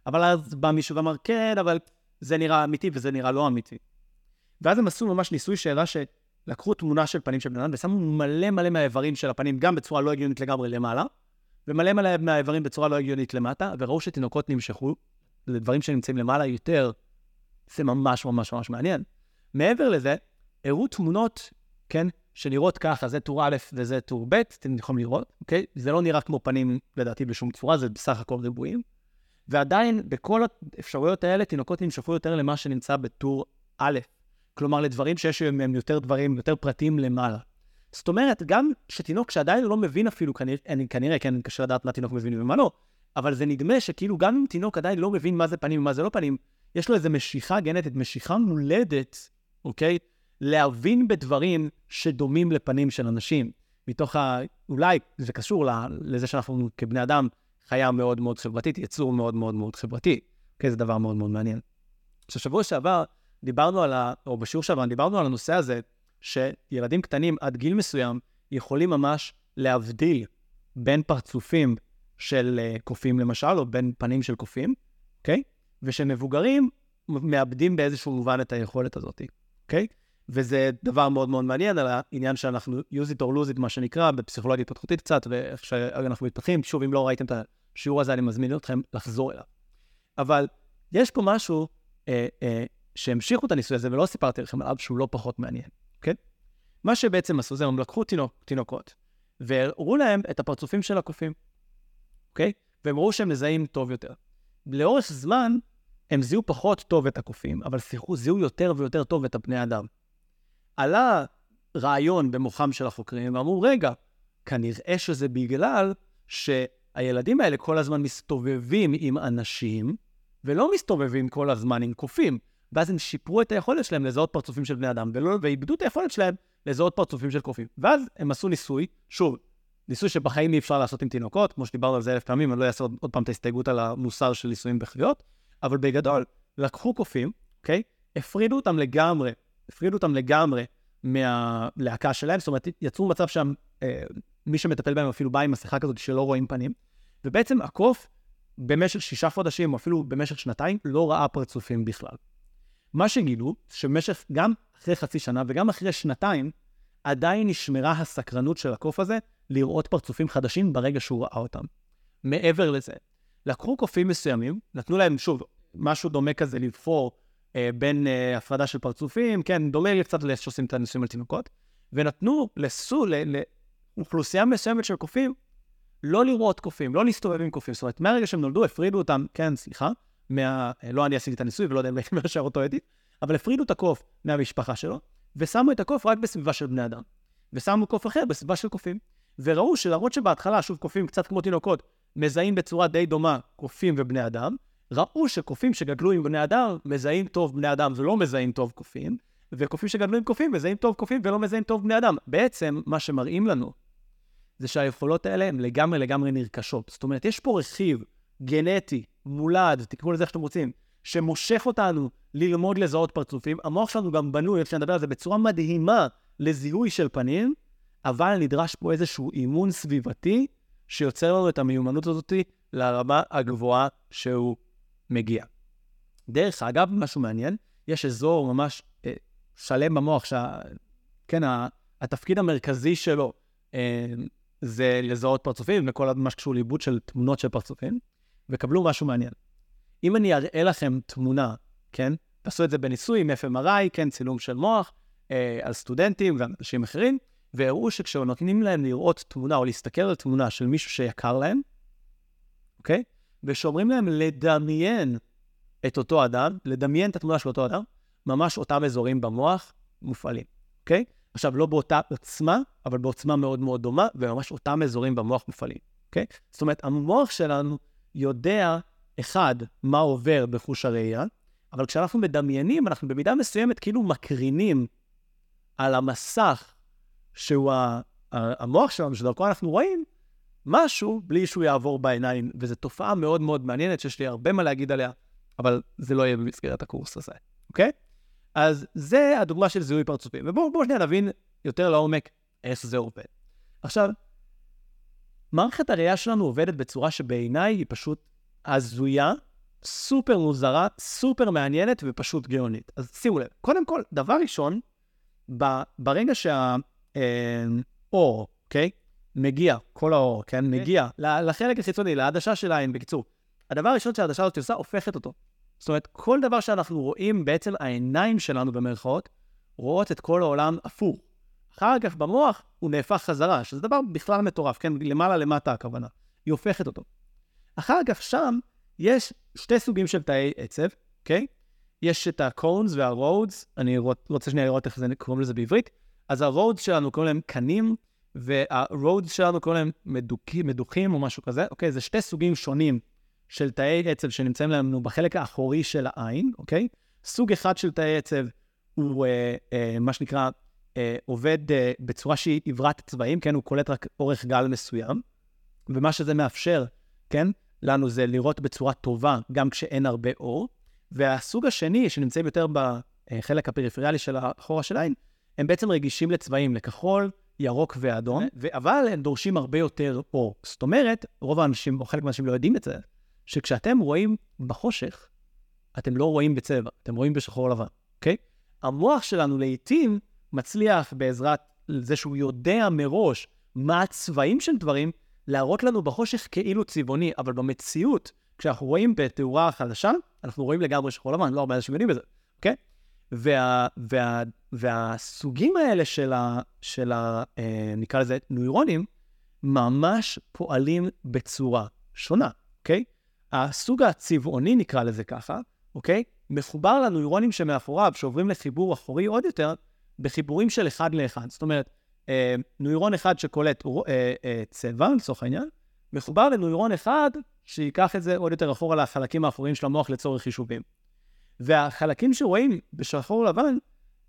אבל אז בא מישהו ואמר, כן, אבל זה נראה אמיתי וזה נראה לא אמיתי. ואז הם עשו ממש ניסוי שהראה שלקחו תמונה של פנים של בן אדם ושמו מלא מלא מהאיברים של הפנים, גם בצורה לא הגיונית לגמרי למעלה, ומלא מלא מהאיברים בצורה לא הגיונית למטה, וראו שתינוקות נמשכו לדברים שנמצאים למעלה יותר. זה ממש ממש ממש מעניין. מעבר לזה, הראו תמונות, כן, שנראות ככה, זה טור א' וזה טור ב', אתם יכולים לראות, אוקיי? זה לא נראה כמו פנים, לדעתי, בשום צורה, זה בסך הכל ריבועים. ועדיין, בכל האפשרויות האלה, תינוקות נמשכו יותר למה שנמצא בטור א', כלומר, לדברים שיש מהם יותר דברים, יותר פרטים למעלה. זאת אומרת, גם שתינוק שעדיין לא מבין אפילו, כנראה, כנראה כן, קשה לדעת מה תינוק מבין ומה לא, אבל זה נדמה שכאילו גם אם תינוק עדיין לא מבין מה זה פנים ומה זה לא פנים, יש לו איזו משיכה גנטית, משיכה מולדת, אוקיי? להבין בדברים שדומים לפנים של אנשים. מתוך ה... אולי זה קשור לזה שאנחנו כבני אדם חיה מאוד מאוד חברתית, יצור מאוד מאוד מאוד חברתי. אוקיי, זה דבר מאוד מאוד מעניין. עכשיו, שבוע שעבר דיברנו על ה... או בשיעור שעבר דיברנו על הנושא הזה, שילדים קטנים עד גיל מסוים יכולים ממש להבדיל בין פרצופים של uh, קופים למשל, או בין פנים של קופים, אוקיי? ושמבוגרים מאבדים באיזשהו מובן את היכולת הזאת, אוקיי? וזה דבר מאוד מאוד מעניין על העניין שאנחנו use it or lose it, מה שנקרא, בפסיכולוגיה התפתחותית קצת, ואיך שאנחנו מתפתחים. שוב, אם לא ראיתם את השיעור הזה, אני מזמין אתכם לחזור אליו. אבל יש פה משהו אה, אה, שהמשיכו את הניסוי הזה, ולא סיפרתי לכם עליו, שהוא לא פחות מעניין, כן? מה שבעצם עשו זה, הם לקחו תינוק, תינוקות, והראו להם את הפרצופים של הקופים, אוקיי? והם ראו שהם מזהים טוב יותר. לאורך זמן, הם זיהו פחות טוב את הקופים, אבל זיהו יותר ויותר טוב את הבני אדם. עלה רעיון במוחם של החוקרים, ואמרו, רגע, כנראה שזה בגלל שהילדים האלה כל הזמן מסתובבים עם אנשים, ולא מסתובבים כל הזמן עם קופים. ואז הם שיפרו את היכולת שלהם לזהות פרצופים של בני אדם, ולא, ואיבדו את היכולת שלהם לזהות פרצופים של קופים. ואז הם עשו ניסוי, שוב, ניסוי שבחיים אי אפשר לעשות עם תינוקות, כמו שדיברנו על זה אלף פעמים, אני לא אעשה עוד, עוד פעם את ההסתייגות על המוסר של ניסויים בחיות, אבל בגדול, לקחו קופים, אוקיי? הפרידו אותם לגמרי, הפרידו אותם לגמרי מהלהקה שלהם, זאת אומרת, יצרו מצב שם, אה, מי שמטפל בהם אפילו בא עם מסכה כזאת שלא רואים פנים, ובעצם הקוף במשך שישה חודשים, או אפילו במשך שנתיים, לא ראה פרצופים בכלל. מה שגילו, שבמשך, גם אחרי חצי שנה וגם אחרי שנתיים, עדיין נשמרה הסקרנות של הקוף הזה לראות פרצופים חדשים ברגע שהוא ראה אותם. מעבר לזה, לקחו קופים מסוימים, נתנו להם, שוב, משהו דומה כזה לבחור בין אה, הפרדה של פרצופים, כן, דומה לי קצת שעושים את הניסויים על תינוקות, ונתנו לסו, לאוכלוסייה מסוימת של קופים, לא לראות קופים, לא להסתובב עם קופים. זאת אומרת, מהרגע שהם נולדו, הפרידו אותם, כן, סליחה, מה... לא אני עשיתי את הניסוי ולא יודע אם הייתי מאשר אותו אתית, אבל הפרידו את הקוף מהמשפחה שלו, ושמו את הקוף רק בסביבה של בני אדם. ושמו קוף אחר בסביבה של קופים. וראו שלמרות שבהתחלה, שוב, קופים קצת כמו תינוקות, מזהים בצורה די דומה קופים ובני אדם, ראו שקופים שגדלו עם בני אדם מזהים טוב בני אדם ולא מזהים טוב קופים, וקופים שגדלו עם קופים מזהים טוב קופים ולא מזהים טוב בני אדם. בעצם, מה שמראים לנו זה שהיכולות האלה הן לגמרי לגמרי נרכשות. זאת אומרת, יש פה רכיב גנטי, מולד, תקראו לזה איך שאתם רוצים, שמושך אותנו ללמוד לזהות פרצופים. המוח שלנו גם בנוי, איך שנדבר על זה, בצורה מדהימה לזיהוי של פנים, אבל נדרש פה איזשהו אימון סביבתי שיוצר לנו את המיומנות הזאת לרמה הגבוהה שהוא מגיע. דרך אגב, משהו מעניין, יש אזור ממש אה, שלם במוח, שה, כן, התפקיד המרכזי שלו אה, זה לזהות פרצופים וכל מה שקשור לעיבוד של תמונות של פרצופים, וקבלו משהו מעניין. אם אני אראה לכם תמונה, כן, תעשו את זה בניסוי עם FMRI, כן, צילום של מוח, אה, על סטודנטים ועל אנשים אחרים, והראו שכשנותנים להם לראות תמונה או להסתכל על תמונה של מישהו שיקר להם, אוקיי? ושאומרים להם לדמיין את אותו אדם, לדמיין את התמונה של אותו אדם, ממש אותם אזורים במוח מופעלים, אוקיי? עכשיו, לא באותה עוצמה, אבל בעוצמה מאוד מאוד דומה, וממש אותם אזורים במוח מופעלים, אוקיי? זאת אומרת, המוח שלנו יודע, אחד, מה עובר בחוש הראייה, אבל כשאנחנו מדמיינים, אנחנו במידה מסוימת כאילו מקרינים על המסך שהוא המוח שלנו, שדרכו אנחנו רואים, משהו בלי שהוא יעבור בעיניים, וזו תופעה מאוד מאוד מעניינת שיש לי הרבה מה להגיד עליה, אבל זה לא יהיה במסגרת הקורס הזה, אוקיי? אז זה הדוגמה של זיהוי פרצופים. ובואו שנייה נבין יותר לעומק איך זה עובד. עכשיו, מערכת הראייה שלנו עובדת בצורה שבעיניי היא פשוט הזויה, סופר מוזרה, סופר מעניינת ופשוט גאונית. אז שימו לב, קודם כל, דבר ראשון, ברגע שהאור, אה, אוקיי? מגיע, כל האור, כן? Okay. כן. מגיע לחלק החיצוני, לעדשה של העין, בקיצור. הדבר הראשון שהעדשה הזאת עושה, הופכת אותו. זאת אומרת, כל דבר שאנחנו רואים, בעצם העיניים שלנו, במרכאות, רואות את כל העולם הפוך. אחר כך במוח הוא נהפך חזרה, שזה דבר בכלל מטורף, כן? למעלה למטה הכוונה. היא הופכת אותו. אחר כך שם יש שתי סוגים של תאי עצב, אוקיי? יש את ה-cones וה-roads, אני רוצה שנייה לראות איך זה קוראים לזה בעברית. אז ה-roads שלנו קוראים להם קנים, וה-roads שלנו קוראים להם מדוכים, מדוכים או משהו כזה, אוקיי? זה שתי סוגים שונים של תאי עצב שנמצאים לנו בחלק האחורי של העין, אוקיי? סוג אחד של תאי עצב הוא אה, אה, מה שנקרא, אה, עובד אה, בצורה שהיא עברת צבעים, כן? הוא קולט רק אורך גל מסוים, ומה שזה מאפשר, כן? לנו זה לראות בצורה טובה גם כשאין הרבה אור. והסוג השני, שנמצאים יותר בחלק הפריפריאלי של האחורה של העין, הם בעצם רגישים לצבעים, לכחול, ירוק ואדום, ו- אבל הם דורשים הרבה יותר אור. זאת אומרת, רוב האנשים, או חלק מהאנשים לא יודעים את זה, שכשאתם רואים בחושך, אתם לא רואים בצבע, אתם רואים בשחור לבן, אוקיי? המוח שלנו לעתים מצליח בעזרת זה שהוא יודע מראש מה הצבעים של דברים, להראות לנו בחושך כאילו צבעוני, אבל במציאות, כשאנחנו רואים בתאורה חדשה, אנחנו רואים לגמרי שחור לבן, לא הרבה אנשים יודעים בזה, אוקיי? וה, וה, והסוגים האלה של ה... של ה אה, נקרא לזה נוירונים, ממש פועלים בצורה שונה, אוקיי? הסוג הצבעוני, נקרא לזה ככה, אוקיי? מחובר לנוירונים שמאחוריו, שעוברים לחיבור אחורי עוד יותר, בחיבורים של אחד לאחד. זאת אומרת, אה, נוירון אחד שקולט אה, אה, צבע, לצורך העניין, מחובר לנוירון אחד שייקח את זה עוד יותר אחורה לחלקים האחוריים של המוח לצורך חישובים. והחלקים שרואים בשחור לבן,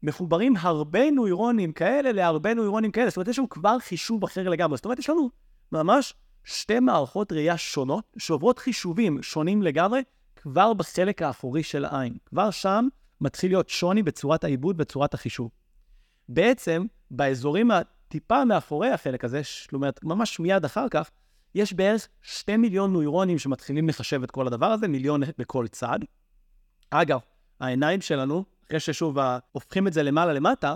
מחוברים הרבה נוירונים כאלה להרבה נוירונים כאלה. זאת אומרת, יש לנו כבר חישוב אחר לגמרי. זאת אומרת, יש לנו ממש שתי מערכות ראייה שונות, שעוברות חישובים שונים לגמרי, כבר בחלק האחורי של העין. כבר שם מתחיל להיות שוני בצורת העיבוד, בצורת החישוב. בעצם, באזורים הטיפה מאחורי החלק הזה, זאת אומרת, ממש מיד אחר כך, יש בערך שתי מיליון נוירונים שמתחילים לחשב את כל הדבר הזה, מיליון בכל צד. אגב, העיניים שלנו, אחרי ששוב הופכים את זה למעלה למטה,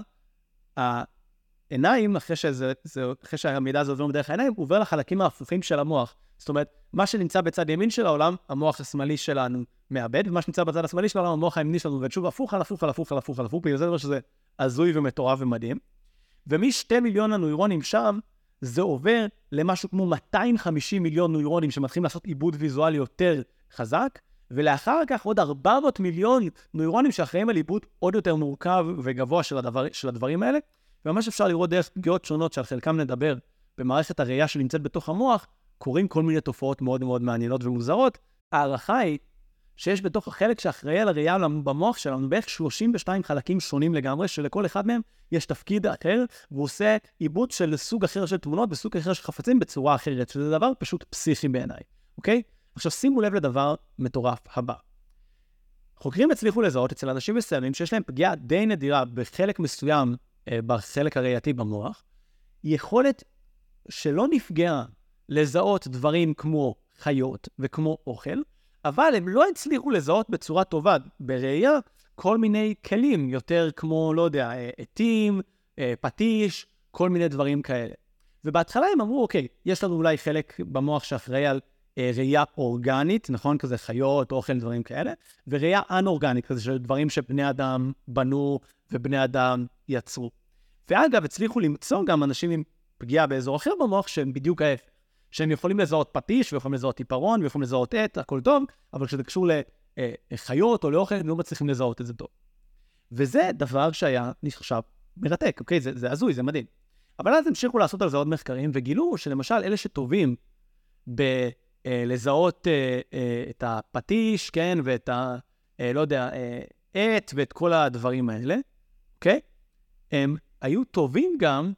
העיניים, אחרי, שזה, זה, אחרי שהמידע הזה עובר בדרך העיניים, עובר לחלקים ההפוכים של המוח. זאת אומרת, מה שנמצא בצד ימין של העולם, המוח השמאלי שלנו מאבד, ומה שנמצא בצד השמאלי של העולם, המוח הימני שלנו עובד שוב הפוך על הפוך על הפוך על הפוך על הפוך, בגלל זה אומר שזה הזוי ומטורף ומדהים. ומשתי מיליון הנוירונים שם, זה עובר למשהו כמו 250 מיליון נוירונים שמתחילים לעשות עיבוד ויזואלי יותר חזק, ולאחר כך עוד 400 מיליון נוירונים שאחראים על עיבוד עוד יותר מורכב וגבוה של, הדבר, של הדברים האלה. וממש אפשר לראות דרך פגיעות שונות שעל חלקם נדבר במערכת הראייה שנמצאת בתוך המוח, קורים כל מיני תופעות מאוד מאוד מעניינות ומוזרות. ההערכה היא שיש בתוך החלק שאחראי על הראייה במוח שלנו בערך 32 חלקים שונים לגמרי, שלכל אחד מהם יש תפקיד אחר, והוא עושה עיבוד של סוג אחר של תמונות וסוג אחר של חפצים בצורה אחרת, שזה דבר פשוט פסיכי בעיניי, אוקיי? עכשיו שימו לב לדבר מטורף הבא. חוקרים הצליחו לזהות אצל אנשים מסוימים שיש להם פגיעה די נדירה בחלק מסוים, אה, בחלק הראייתי במוח, יכולת שלא נפגעה לזהות דברים כמו חיות וכמו אוכל, אבל הם לא הצליחו לזהות בצורה טובה בראייה כל מיני כלים, יותר כמו, לא יודע, אה, עטים, אה, פטיש, כל מיני דברים כאלה. ובהתחלה הם אמרו, אוקיי, יש לנו אולי חלק במוח שאחראי על ראייה אורגנית, נכון? כזה חיות, אוכל, דברים כאלה, וראייה אנ-אורגנית, כזה של דברים שבני אדם בנו ובני אדם יצרו. ואגב, הצליחו למצוא גם אנשים עם פגיעה באזור אחר במוח שהם בדיוק ההפך. שהם יכולים לזהות פטיש, ויכולים לזהות עיפרון, ויכולים לזהות עט, הכל טוב, אבל כשזה קשור לחיות או לאוכל, הם לא מצליחים לזהות את זה טוב. וזה דבר שהיה נחשב מרתק, אוקיי? זה, זה הזוי, זה מדהים. אבל אז המשיכו לעשות על זה עוד מחקרים, וגילו שלמשל אלה שטובים בלזהות אה, אה, אה, את הפטיש, כן, ואת ה... אה, לא יודע, אה, עט ואת כל הדברים האלה, אוקיי? הם היו טובים גם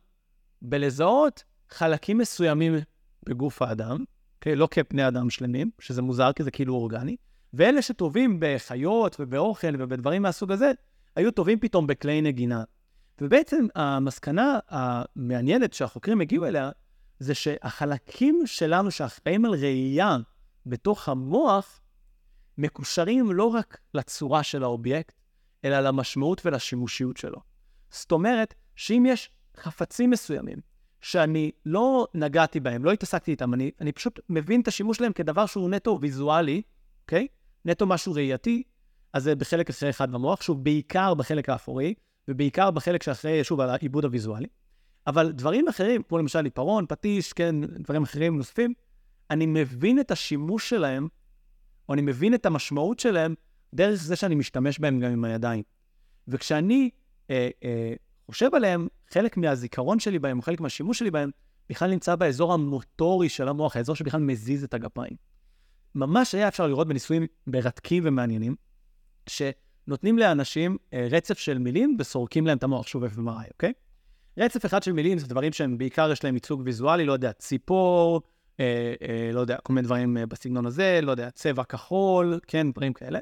בלזהות חלקים מסוימים בגוף האדם, okay, לא כבני אדם שלמים, שזה מוזר כי זה כאילו אורגני, ואלה שטובים בחיות ובאוכל ובדברים מהסוג הזה, היו טובים פתאום בכלי נגינה. ובעצם המסקנה המעניינת שהחוקרים הגיעו אליה, זה שהחלקים שלנו שאחראים על ראייה בתוך המוח, מקושרים לא רק לצורה של האובייקט, אלא למשמעות ולשימושיות שלו. זאת אומרת, שאם יש חפצים מסוימים שאני לא נגעתי בהם, לא התעסקתי איתם, אני, אני פשוט מבין את השימוש שלהם כדבר שהוא נטו ויזואלי, אוקיי? נטו משהו ראייתי, אז זה בחלק אחרי אחד במוח, שהוא בעיקר בחלק האפורי, ובעיקר בחלק שאחרי, שוב, על העיבוד הוויזואלי. אבל דברים אחרים, כמו למשל עיפרון, פטיש, כן, דברים אחרים נוספים, אני מבין את השימוש שלהם, או אני מבין את המשמעות שלהם, דרך זה שאני משתמש בהם גם עם הידיים. וכשאני אה, אה, חושב עליהם, חלק מהזיכרון שלי בהם, או חלק מהשימוש שלי בהם, בכלל נמצא באזור המוטורי של המוח, האזור שבכלל מזיז את הגפיים. ממש היה אפשר לראות בניסויים מרתקים ומעניינים, שנותנים לאנשים אה, רצף של מילים וסורקים להם את המוח, שוב ב-MRI, אוקיי? רצף אחד של מילים זה דברים שהם בעיקר יש להם ייצוג ויזואלי, לא יודע, ציפור, אה, אה, לא יודע, כל מיני דברים אה, בסגנון הזה, לא יודע, צבע כחול, כן, דברים כאלה.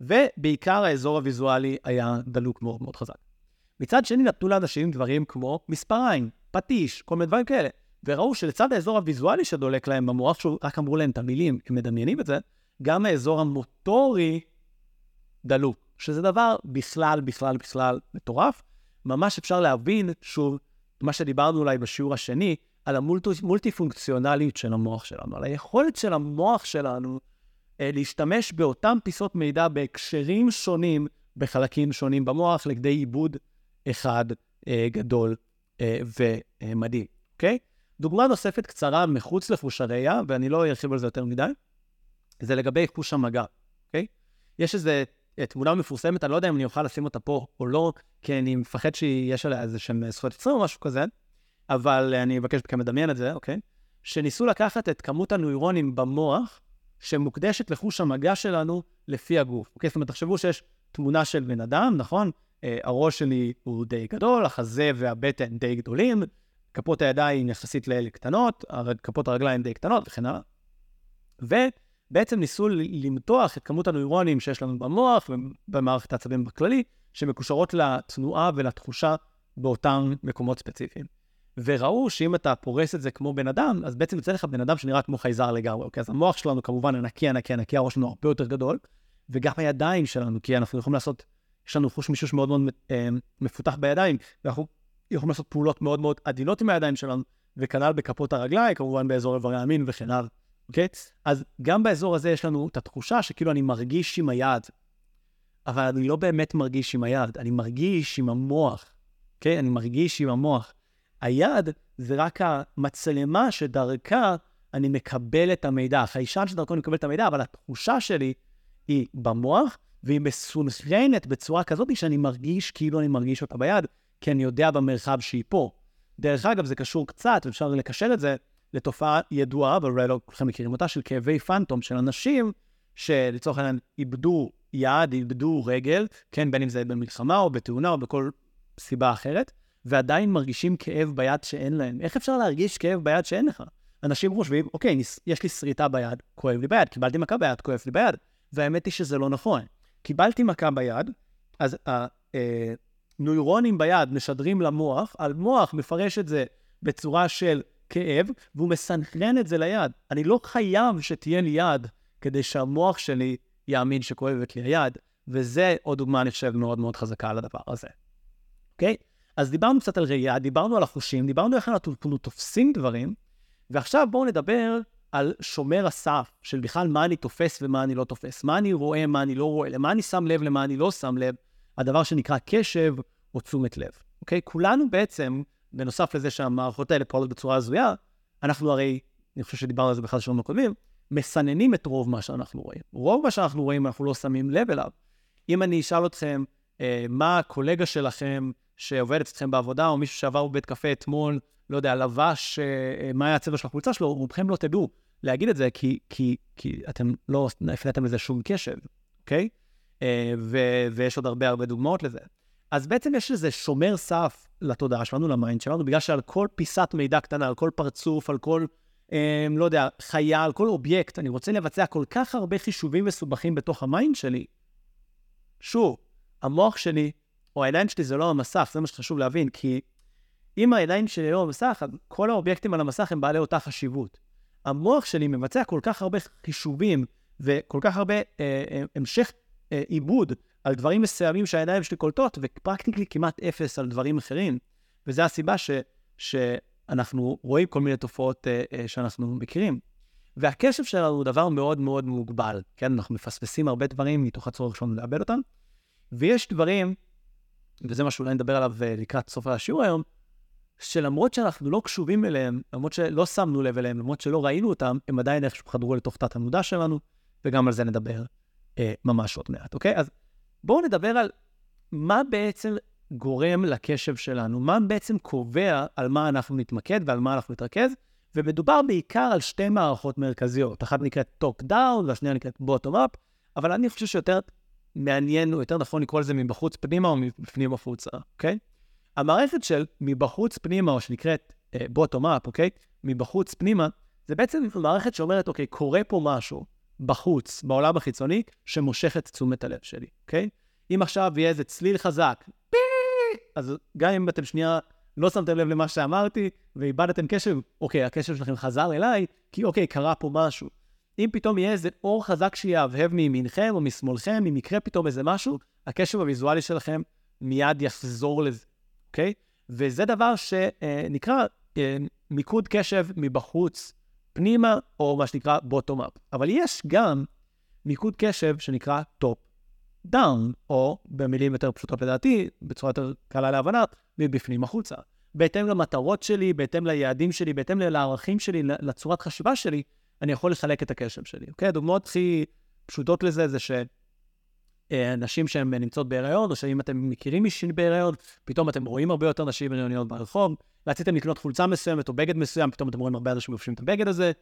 ובעיקר האזור הוויזואלי היה דלוק מאוד מאוד חזק. מצד שני נתנו לאנשים דברים כמו מספריים, פטיש, כל מיני דברים כאלה. וראו שלצד האזור הוויזואלי שדולק להם במוח, שוב, רק אמרו להם את המילים, הם מדמיינים את זה, גם האזור המוטורי דלוק, שזה דבר בכלל, בכלל, בכלל מטורף. ממש אפשר להבין, שוב, מה שדיברנו אולי בשיעור השני, על המולטי-פונקציונליות של המוח שלנו, על היכולת של המוח שלנו אה, להשתמש באותן פיסות מידע בהקשרים שונים, בחלקים שונים במוח, לכדי עיבוד אחד אה, גדול אה, ומדהים, אוקיי? דוגמה נוספת קצרה מחוץ לחוש הראייה, ואני לא ארחיב על זה יותר מדי, זה לגבי חוש המגע, אוקיי? יש איזו אה, תמונה מפורסמת, אני לא יודע אם אני אוכל לשים אותה פה או לא, כי אני מפחד שיש עליה איזה שהם זכויות יצרים או משהו כזה, אבל אני אבקש מכם לדמיין את זה, אוקיי? שניסו לקחת את כמות הנוירונים במוח, שמוקדשת לחוש המגע שלנו לפי הגוף. אוקיי? זאת אומרת, תחשבו שיש תמונה של בן אדם, נכון? אה, הראש שלי הוא די גדול, החזה והבטן די גדולים, כפות הידיים יחסית לאלה קטנות, כפות הרגליים די קטנות וכן הלאה. ובעצם ניסו למתוח את כמות הנוירונים שיש לנו במוח ובמערכת העצבים בכללי, שמקושרות לתנועה ולתחושה באותם מקומות ספציפיים. וראו שאם אתה פורס את זה כמו בן אדם, אז בעצם יוצא לך בן אדם שנראה כמו חייזר לגמרי. אוקיי, אז המוח שלנו כמובן ענקי, ענקי, ענקי, הראש שלנו הרבה יותר גדול, וגם הידיים שלנו, כי אנחנו יכולים לעשות, יש לנו חוש מישוש מאוד מאוד אה, מפותח בידיים, ואנחנו יכולים לעשות פעולות מאוד מאוד עדינות עם הידיים שלנו, וכנ"ל בכפות הרגליים, כמובן באזור איברי המין וכן הלאה, אוקיי? אז גם באזור הזה יש לנו את התחושה שכאילו אני מרגיש עם היד, אבל אני לא באמת מרגיש עם היד, אני מרגיש עם המוח, אוקיי? אני מרגיש עם המוח. היד זה רק המצלמה שדרכה אני מקבל את המידע. החיישן שדרכו אני מקבל את המידע, אבל התחושה שלי היא במוח, והיא מסונכרנת בצורה כזאת שאני מרגיש כאילו אני מרגיש אותה ביד, כי אני יודע במרחב שהיא פה. דרך אגב, זה קשור קצת, אפשר לקשר את זה לתופעה ידועה, אבל אולי לא כולכם מכירים אותה, של כאבי פנטום של אנשים שלצורך העניין איבדו יד, איבדו רגל, כן, בין אם זה במלחמה או בתאונה או בכל סיבה אחרת, ועדיין מרגישים כאב ביד שאין להם. איך אפשר להרגיש כאב ביד שאין לך? אנשים חושבים, אוקיי, יש לי שריטה ביד, כואב לי ביד, קיבלתי מכה ביד, כואב לי ביד. והאמת היא שזה לא נכון. קיבלתי מכה ביד, אז הנוירונים אה, ביד משדרים למוח, המוח מפרש את זה בצורה של כאב, והוא מסנכרן את זה ליד. אני לא חייב שתהיה לי יד כדי שהמוח שלי יאמין שכואבת לי היד, וזה עוד דוגמה, אני חושב, מאוד מאוד חזקה על הדבר הזה. אוקיי? Okay? אז דיברנו קצת על ראייה, דיברנו על החושים, דיברנו איך אנחנו תופסים דברים, ועכשיו בואו נדבר על שומר הסף, של בכלל מה אני תופס ומה אני לא תופס, מה אני רואה, מה אני לא רואה, למה אני שם לב, למה אני לא שם לב, הדבר שנקרא קשב או תשומת לב, אוקיי? כולנו בעצם, בנוסף לזה שהמערכות האלה פועלות בצורה הזויה, אנחנו הרי, אני חושב שדיברנו על זה באחד השיעורים הקודמים, מסננים את רוב מה שאנחנו רואים. רוב מה שאנחנו רואים אנחנו לא שמים לב אליו. אם אני אשאל אתכם, אה, מה הקולגה שלכם שעובדת אתכם בעבודה, או מישהו שעבר בבית קפה אתמול, לא יודע, לבש, אה, אה, מה היה הצבע של החולצה שלו, רובכם לא תדעו להגיד את זה, כי, כי, כי אתם לא הפניתם לזה שום קשב, אוקיי? אה, ו- ויש עוד הרבה הרבה דוגמאות לזה. אז בעצם יש איזה שומר סף לתודעה שלנו, ל mind שלנו, בגלל שעל כל פיסת מידע קטנה, על כל פרצוף, על כל, אה, לא יודע, חיה, על כל אובייקט, אני רוצה לבצע כל כך הרבה חישובים מסובכים בתוך ה mind שלי. שוב, המוח שלי או העיניים שלי זה לא המסך, זה מה שחשוב להבין, כי אם העיניים שלי לא המסך, אז כל האובייקטים על המסך הם בעלי אותה חשיבות. המוח שלי מבצע כל כך הרבה חישובים וכל כך הרבה אה, אה, המשך אה, עיבוד על דברים מסוימים שהעיניים שלי קולטות, ו practically כמעט אפס על דברים אחרים. וזו הסיבה ש, שאנחנו רואים כל מיני תופעות אה, אה, שאנחנו מכירים. והקשב שלנו הוא דבר מאוד מאוד מוגבל, כן? אנחנו מפספסים הרבה דברים מתוך הצורך שלנו לאבד אותם, ויש דברים וזה מה שאולי נדבר עליו אה, לקראת סוף השיעור היום, שלמרות שאנחנו לא קשובים אליהם, למרות שלא שמנו לב אליהם, למרות שלא ראינו אותם, הם עדיין איכשהו חדרו לתוך תת המודע שלנו, וגם על זה נדבר אה, ממש עוד מעט, אוקיי? אז בואו נדבר על מה בעצם גורם לקשב שלנו, מה בעצם קובע על מה אנחנו נתמקד ועל מה אנחנו נתרכז, ומדובר בעיקר על שתי מערכות מרכזיות, אחת נקראת top down והשנייה נקראת bottom up, אבל אני חושב שיותר מעניין, או יותר נכון לקרוא לזה מבחוץ פנימה או מבפנים החוצה, אוקיי? המערכת של מבחוץ פנימה, או שנקראת bottom uh, up, אוקיי? מבחוץ פנימה, זה בעצם מערכת שאומרת, אוקיי, קורה פה משהו בחוץ, בעולם החיצוני, שמושך את תשומת הלב שלי, אוקיי? אם עכשיו יהיה איזה צליל חזק, אז גם אם אתם שנייה לא שמתם לב למה שאמרתי, ואיבדתם קשב, אוקיי, הקשב שלכם חזר אליי, כי אוקיי, קרה פה משהו. אם פתאום יהיה איזה אור חזק שיהבהב מימינכם או משמאלכם, אם יקרה פתאום איזה משהו, הקשב הוויזואלי שלכם מיד יחזור לזה, אוקיי? וזה דבר שנקרא אה, מיקוד קשב מבחוץ פנימה, או מה שנקרא bottom-up. אבל יש גם מיקוד קשב שנקרא top-down, או במילים יותר פשוטות לדעתי, בצורה יותר קלה להבנה, מבפנים החוצה. בהתאם למטרות שלי, בהתאם ליעדים שלי, בהתאם לערכים שלי, לצורת חשיבה שלי, אני יכול לחלק את הקשב שלי. אוקיי? הדוגמאות הכי פשוטות לזה זה שנשים שהן נמצאות בהיריון, או שאם אתם מכירים מישהי בהיריון, פתאום אתם רואים הרבה יותר נשים בהיריוניות ברחוב, רציתם לקנות חולצה מסוימת או בגד מסוים, פתאום אתם רואים הרבה אנשים לובשים את הבגד הזה.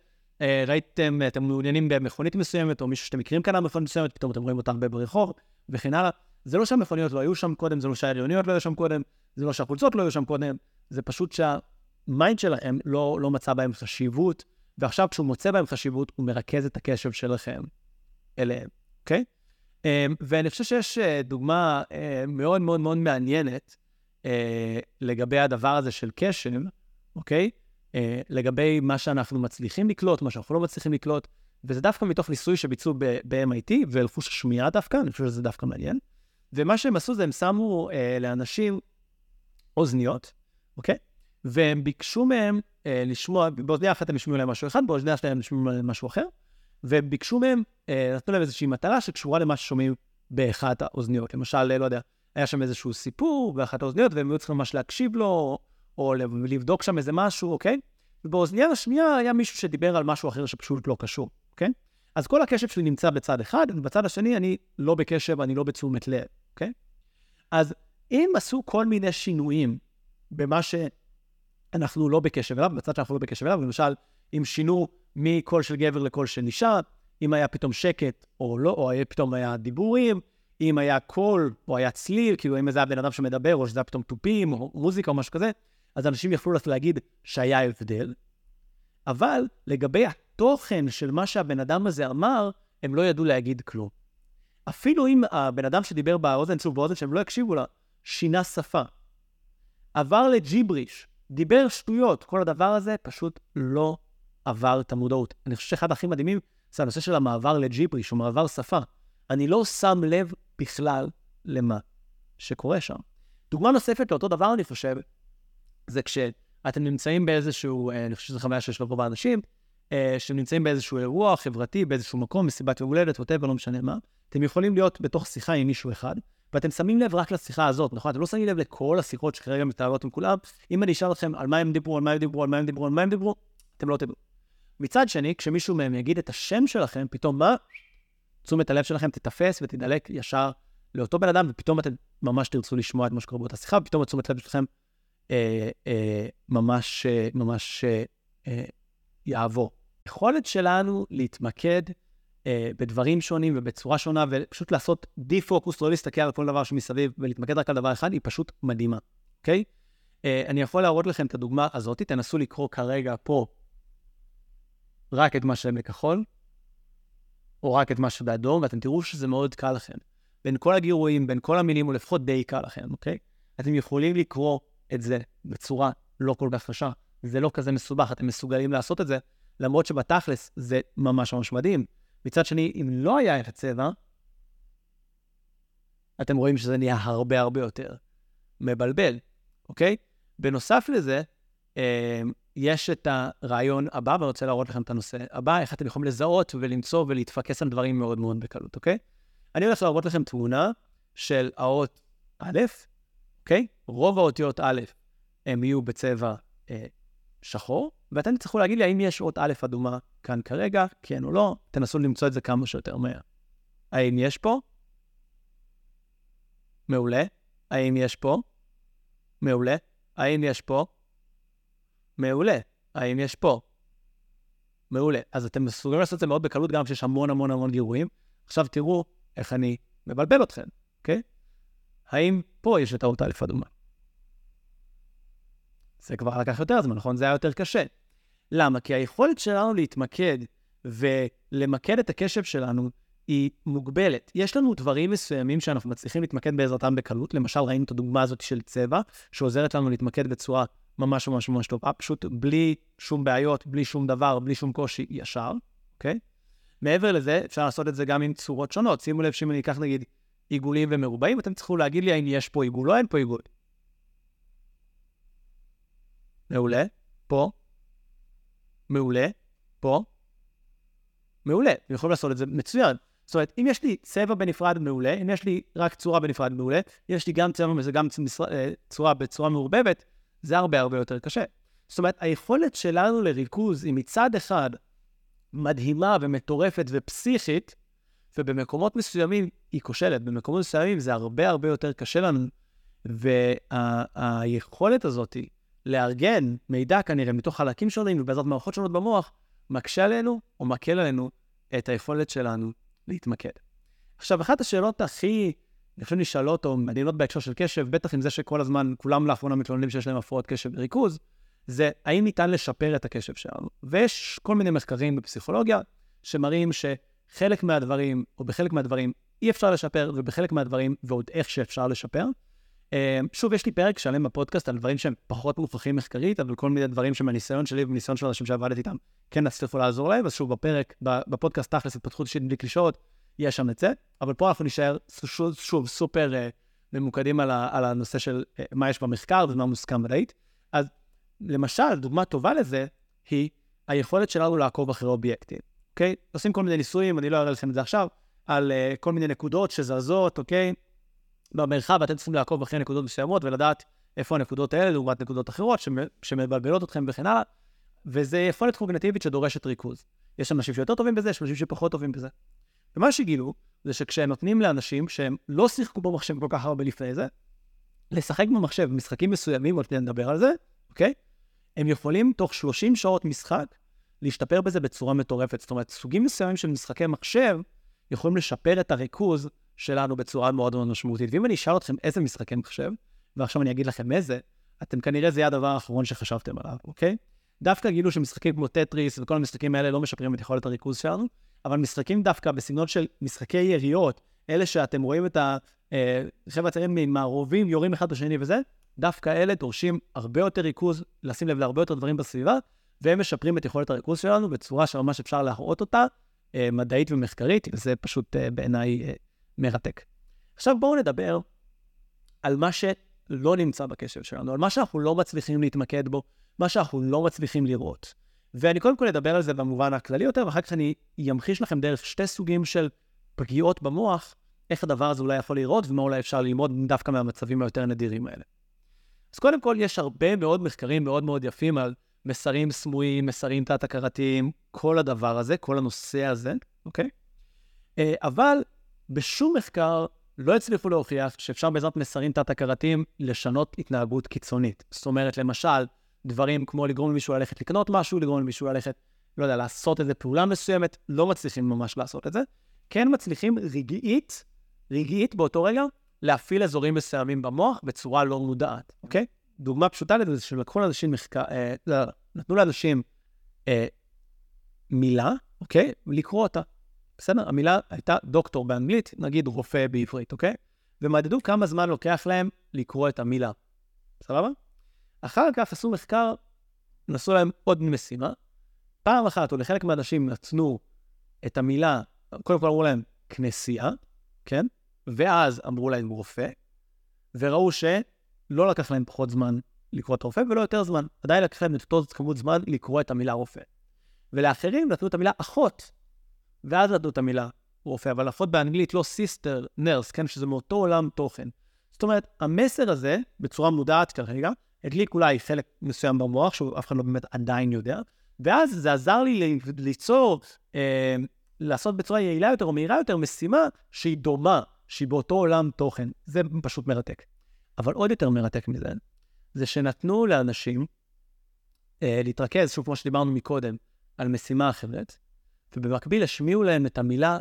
אה, ראיתם, אתם מעוניינים במכונית מסוימת, או מישהו שאתם מכירים כאן מכונית מסוימת, פתאום אתם רואים אותה הרבה ברחוב, וכן הלאה. זה לא שהמכוניות לא היו שם קודם, זה לא שההריוניות לא היו שם קודם, זה לא שהחולצות לא היו שם קודם, זה פשוט שהמיינד שלהם לא, לא מצא בהם חשיבות, ועכשיו כשהוא מוצא בהם חשיבות, הוא מרכז את הקשב שלכם אליהם, אוקיי? Okay? אמ, ואני חושב שיש אה, דוגמה אה, מאוד מאוד מאוד מעניינת אה, לגבי הדבר הזה של קשב, אוקיי? לגבי מה שאנחנו מצליחים לקלוט, מה שאנחנו לא מצליחים לקלוט, וזה דווקא מתוך ניסוי שביצעו ב-MIT, ולחוש השמיעה דווקא, אני חושב שזה דווקא מעניין. ומה שהם עשו זה הם שמו אה, לאנשים אוזניות, אוקיי? והם ביקשו מהם אה, לשמוע, באוזניה אחת הם ישמעו להם משהו אחד, באוזניה שלהם הם ישמעו להם משהו אחר, והם ביקשו מהם, אה, נתנו להם איזושהי מטרה שקשורה למה ששומעים באחת האוזניות. למשל, לא יודע, היה שם איזשהו סיפור באחת האוזניות, והם היו צריכים ממש להקשיב לו, או לבדוק שם איזה משהו, אוקיי? ובאוזניה השנייה היה מישהו שדיבר על משהו אחר שפשוט לא קשור, אוקיי? אז כל הקשב שלי נמצא בצד אחד, ובצד השני אני לא בקשב, אני לא בתשומת לב, אוקיי? אז אם עשו כל מיני שינויים במה שאנחנו לא בקשב אליו, בצד שאנחנו לא בקשב אליו, למשל, אם שינו מקול של גבר לקול של אישה, אם היה פתאום שקט או לא, או פתאום היה דיבורים, אם היה קול או היה צליל, כאילו אם זה היה בן אדם שמדבר, או שזה היה פתאום תופים, או מוזיקה או משהו כזה, אז אנשים יכלו להגיד שהיה הבדל. אבל לגבי התוכן של מה שהבן אדם הזה אמר, הם לא ידעו להגיד כלום. אפילו אם הבן אדם שדיבר באוזן, שוב, באוזן שהם לא הקשיבו לה, שינה שפה, עבר לג'יבריש, דיבר שטויות, כל הדבר הזה פשוט לא עבר את המודעות. אני חושב שאחד הכי מדהימים זה הנושא של המעבר לג'יבריש, או מעבר שפה. אני לא שם לב בכלל למה שקורה שם. דוגמה נוספת לאותו דבר, אני חושב, זה כשאתם נמצאים באיזשהו, אה, אני חושב שזו חוויה שיש לרוב האנשים, אה, שנמצאים באיזשהו אירוע חברתי, באיזשהו מקום, מסיבת יום הולדת, ווטאבר, לא משנה מה, אתם יכולים להיות בתוך שיחה עם מישהו אחד, ואתם שמים לב רק לשיחה הזאת, נכון? אתם לא שמים לב לכל השיחות שכרגע מתארות עם כולם. אם אני אשאל אתכם על מה הם דיברו, על מה הם דיברו, על מה הם דיברו, על מה הם דיברו, אתם לא תדעו. מצד שני, כשמישהו מהם יגיד את השם שלכם, פתאום מה? תשומת הלב שלכם תתפס ותדלק ישר לאותו בן אדם, ופתאום אתם ממש תרצו לשמוע את מה שקורה באותה שיחה, ופתאום תשומת הלב שלכם אה, אה, ממש, אה, ממש אה, אה, יעבור. היכולת שלנו להתמקד אה, בדברים שונים ובצורה שונה, ופשוט לעשות די-פוקוס, לא להסתכל על כל דבר שמסביב ולהתמקד רק על דבר אחד, היא פשוט מדהימה, אוקיי? אה, אני יכול להראות לכם את הדוגמה הזאת, תנסו לקרוא כרגע פה רק את מה שהם בכחול, או רק את מה שבאדום, ואתם תראו שזה מאוד קל לכם. בין כל הגירויים, בין כל המילים, הוא לפחות די קל לכם, אוקיי? אתם יכולים לקרוא את זה בצורה לא כל כך קשה. זה לא כזה מסובך, אתם מסוגלים לעשות את זה, למרות שבתכלס זה ממש ממש מדהים. מצד שני, אם לא היה את הצבע, אתם רואים שזה נהיה הרבה הרבה יותר מבלבל, אוקיי? בנוסף לזה, אה, יש את הרעיון הבא, ואני רוצה להראות לכם את הנושא הבא, איך אתם יכולים לזהות ולמצוא ולהתפקס על דברים מאוד מאוד בקלות, אוקיי? אני הולך להראות לכם תמונה של האות א', אוקיי? רוב האותיות א' הם יהיו בצבע אה, שחור, ואתם תצטרכו להגיד לי האם יש אות א' אדומה כאן כרגע, כן או לא, תנסו למצוא את זה כמה שיותר מהר. האם יש פה? מעולה. האם יש פה? מעולה. האם יש פה? מעולה. האם יש פה? מעולה. אז אתם מסוגלים לעשות את זה מאוד בקלות, גם כשיש המון המון המון גירויים. עכשיו תראו איך אני מבלבל אתכם, אוקיי? האם פה יש את האות א' אדומה? זה כבר לקח יותר זמן, נכון? זה היה יותר קשה. למה? כי היכולת שלנו להתמקד ולמקד את הקשב שלנו היא מוגבלת. יש לנו דברים מסוימים שאנחנו מצליחים להתמקד בעזרתם בקלות. למשל, ראינו את הדוגמה הזאת של צבע, שעוזרת לנו להתמקד בצורה ממש ממש ממש טובה, פשוט בלי שום בעיות, בלי שום דבר, בלי שום קושי, ישר, אוקיי? מעבר לזה, אפשר לעשות את זה גם עם צורות שונות. שימו לב שאם אני אקח נגיד עיגולים ומרובעים, אתם צריכו להגיד לי האם יש פה עיגול או אין פה עיגול. מעולה. פה. מעולה. פה. מעולה. אתם יכולים לעשות את זה מצוין. זאת אומרת, אם יש לי צבע בנפרד, מעולה. אם יש לי רק צורה בנפרד, מעולה. יש לי גם צבע וזה גם אה, צורה בצורה מעורבבת, זה הרבה הרבה יותר קשה. זאת אומרת, היכולת שלנו לריכוז היא מצד אחד מדהימה ומטורפת ופסיכית, ובמקומות מסוימים היא כושלת. במקומות מסוימים זה הרבה הרבה יותר קשה לנו, והיכולת וה- הזאת לארגן מידע כנראה מתוך חלקים שונים ובעזרת מערכות שונות במוח, מקשה עלינו או מקל עלינו את היכולת שלנו להתמקד. עכשיו, אחת השאלות הכי, אני חושב, נשאלות או מעניינות בהקשר של קשב, בטח עם זה שכל הזמן, כולם לאחרונה מתלוננים שיש להם הפרעות קשב וריכוז, זה האם ניתן לשפר את הקשב שלנו. ויש כל מיני מחקרים בפסיכולוגיה שמראים שחלק מהדברים, או בחלק מהדברים, אי אפשר לשפר, ובחלק מהדברים, ועוד איך שאפשר לשפר. אה, שוב, יש לי פרק שלם בפודקאסט על דברים שהם פחות מוכחים מחקרית, אבל כל מיני דברים שמהניסיון שלי ומניסיון של אנשים שעבדתי איתם, כן הצליחו לעזור להם, אז שוב, בפרק, בפודקאסט תכלס התפתחות אישית בלי קלישאות, יש שם את זה, אבל פה אנחנו נשאר שוב, שוב סופר uh, ממוקדים על, ה, על הנושא של uh, מה יש במחקר ומה מוסכם מדעית. אז למשל, דוגמה טובה לזה היא היכולת שלנו לעקוב אחרי אובייקטים, אוקיי? עושים כל מיני ניסויים, אני לא אראה לכם את זה עכשיו, על uh, כל מיני נקודות שזזות, אוקיי? במרחב, ואתם צריכים לעקוב אחרי נקודות מסוימות ולדעת איפה הנקודות האלה לעומת נקודות אחרות שמבלבלות אתכם וכן הלאה, וזה יכולת קוגנטיבית שדורשת ריכוז. יש אנשים שיותר טובים בזה, יש אנשים שפחות טובים בזה. ומה שגילו, זה שכשהם נותנים לאנשים שהם לא שיחקו במחשב כל כך הרבה לפני זה, לשחק במחשב משחקים מסוימים, עוד נדבר על זה, אוקיי? הם יכולים תוך 30 שעות משחק להשתפר בזה בצורה מטורפת. זאת אומרת, סוגים מסוימים של משחקי מחשב יכולים לשפר את הריכוז שלנו בצורה מאוד מאוד משמעותית. ואם אני אשאל אתכם איזה משחקי מחשב, ועכשיו אני אגיד לכם איזה, אתם כנראה זה יהיה הדבר האחרון שחשבתם עליו, אוקיי? דווקא גילו שמשחקים כמו טטריס וכל המשחקים האלה לא משפרים את יכולת הריכוז שלנו, אבל משחקים דווקא בסגנון של משחקי יריות, אלה שאתם רואים את החבר'ה אה, הצעירים ממערובים, יורים אחד בשני וזה, דווקא אלה דורשים הרבה יותר ריכוז, לשים לב להרבה יותר דברים בסביבה, והם משפרים את יכולת הריכוז שלנו בצורה שממש אפשר להראות אותה, אה, מדעית ומחקרית, וזה פשוט אה, בעיניי מרתק. עכשיו בואו נדבר על מה שלא נמצא בקשב שלנו, על מה שאנחנו לא מצליחים להתמקד בו, מה שאנחנו לא מצליחים לראות. ואני קודם כל אדבר על זה במובן הכללי יותר, ואחר כך אני אמחיש לכם דרך שתי סוגים של פגיעות במוח, איך הדבר הזה אולי יכול לראות ומה אולי אפשר ללמוד דווקא מהמצבים היותר נדירים האלה. אז קודם כל, יש הרבה מאוד מחקרים מאוד מאוד יפים על מסרים סמויים, מסרים תת-הכרתיים, כל הדבר הזה, כל הנושא הזה, אוקיי? אה, אבל בשום מחקר לא הצליחו להוכיח שאפשר בעזרת מסרים תת-הכרתיים לשנות התנהגות קיצונית. זאת אומרת, למשל, דברים כמו לגרום למישהו ללכת לקנות משהו, לגרום למישהו ללכת, לא יודע, לעשות איזה פעולה מסוימת, לא מצליחים ממש לעשות את זה. כן מצליחים רגעית, רגעית באותו רגע, להפעיל אזורים מסוימים במוח בצורה לא מודעת, אוקיי? דוגמה פשוטה לזה זה שלקחו לאנשים מחקר, אה, לא, נתנו לאנשים אה, מילה, אוקיי? לקרוא אותה. בסדר? המילה הייתה דוקטור באנגלית, נגיד רופא בעברית, אוקיי? ומדדו כמה זמן לוקח להם לקרוא את המילה. סבבה? אחר כך עשו מחקר, נעשו להם עוד משימה. פעם אחת, או לחלק מהאנשים נתנו את המילה, קודם כל אמרו להם כנסייה, כן? ואז אמרו להם רופא, וראו שלא לקח להם פחות זמן לקרוא את הרופא ולא יותר זמן. עדיין לקח להם את אותו כמות זמן לקרוא את המילה רופא. ולאחרים נתנו את המילה אחות, ואז נתנו את המילה רופא, אבל אחות באנגלית לא sister, nurse, כן? שזה מאותו עולם תוכן. זאת אומרת, המסר הזה, בצורה מודעת כרגע, הדליק אולי חלק מסוים במוח, שאף אחד לא באמת עדיין יודע, ואז זה עזר לי ליצור, אה, לעשות בצורה יעילה יותר או מהירה יותר משימה שהיא דומה, שהיא באותו עולם תוכן. זה פשוט מרתק. אבל עוד יותר מרתק מזה, זה שנתנו לאנשים אה, להתרכז, שוב, כמו שדיברנו מקודם, על משימה אחרת, ובמקביל השמיעו להם את המילה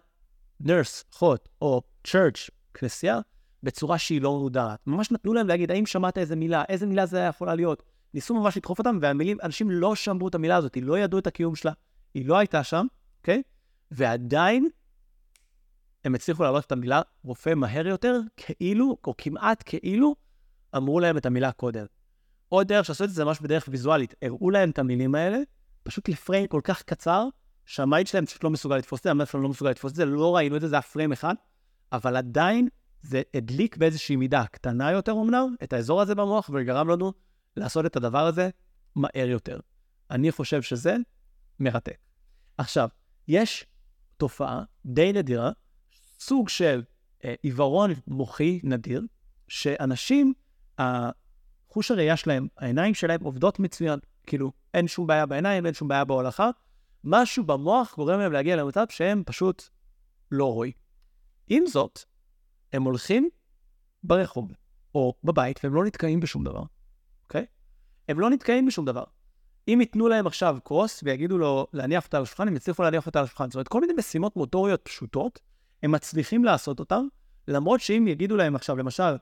nurse, אחות, או church, כנסייה, בצורה שהיא לא מודעת. ממש נתנו להם להגיד, האם שמעת איזה מילה, איזה מילה זה היה יכולה להיות. ניסו ממש לדחוף אותם, והמילים, אנשים לא שמעו את המילה הזאת, לא ידעו את הקיום שלה, היא לא הייתה שם, אוקיי? ועדיין הם הצליחו להעלות את המילה רופא מהר יותר, כאילו, או כמעט כאילו, אמרו להם את המילה קודם. עוד דרך שעשו את זה ממש בדרך ויזואלית, הראו להם את המילים האלה, פשוט לפריים כל כך קצר, שהמייט שלהם פשוט לא מסוגל לתפוס את זה, המייט שלהם לא מסוגל לתפוס את זה, לא ראינו את זה, זה היה פריים אחד, אבל עדיין זה הדליק באיזושהי מידה קטנה יותר אמנם, את האזור הזה במוח, וגרם לנו לעשות את הדבר הזה מהר יותר. אני חושב שזה מרתק. עכשיו, יש תופעה די נדירה, סוג של אה, עיוורון מוחי נדיר, שאנשים, חוש הראייה שלהם, העיניים שלהם עובדות מצוין. כאילו, אין שום בעיה בעיניים, אין שום בעיה בהולכה. משהו במוח גורם להם להגיע למצב שהם פשוט לא רואים. עם זאת, הם הולכים ברחוב או בבית והם לא נתקעים בשום דבר, אוקיי? הם לא נתקעים בשום דבר. אם ייתנו להם עכשיו קרוס ויגידו לו להניח אותה על השולחן, הם יצליחו להניח אותה על השולחן. זאת אומרת, כל מיני משימות מוטוריות פשוטות, הם מצליחים לעשות אותן, למרות שאם יגידו להם עכשיו, למשל,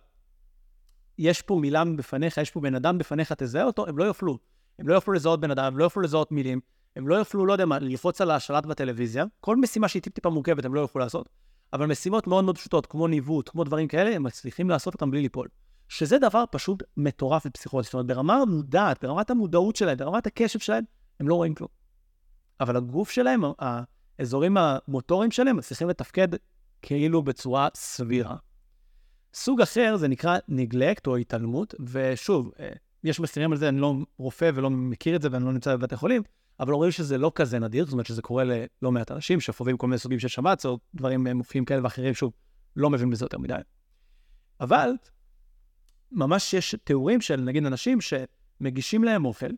יש פה מילה בפניך, יש פה בן אדם בפניך, תזהה אותו, הם לא יוכלו. הם לא יוכלו לזהות בן אדם, הם לא יוכלו לזהות מילים, הם לא יוכלו, לא יודע מה, ללחוץ על השלט בטלוויזיה. כל משימה שהיא טיפ-טיפה מורכבת, הם לא יוכלו לעשות. אבל משימות מאוד מאוד פשוטות, כמו ניווט, כמו דברים כאלה, הם מצליחים לעשות אותם בלי ליפול. שזה דבר פשוט מטורף ופסיכולוגי. זאת אומרת, ברמה המודעת, ברמת המודעות שלהם, ברמת הקשב שלהם, הם לא רואים כלום. אבל הגוף שלהם, האזורים המוטוריים שלהם, מצליחים לתפקד כאילו בצורה סבירה. סוג אחר זה נקרא נגלקט או התעלמות, ושוב, אה, יש מחקרים על זה, אני לא רופא ולא מכיר את זה ואני לא נמצא בבתי חולים, אבל אומרים שזה לא כזה נדיר, זאת אומרת שזה קורה ללא מעט אנשים שחווים כל מיני סוגים של שבץ או דברים מופיעים כאלה ואחרים, שוב, לא מבין בזה יותר מדי. אבל ממש יש תיאורים של נגיד אנשים שמגישים להם אוכל,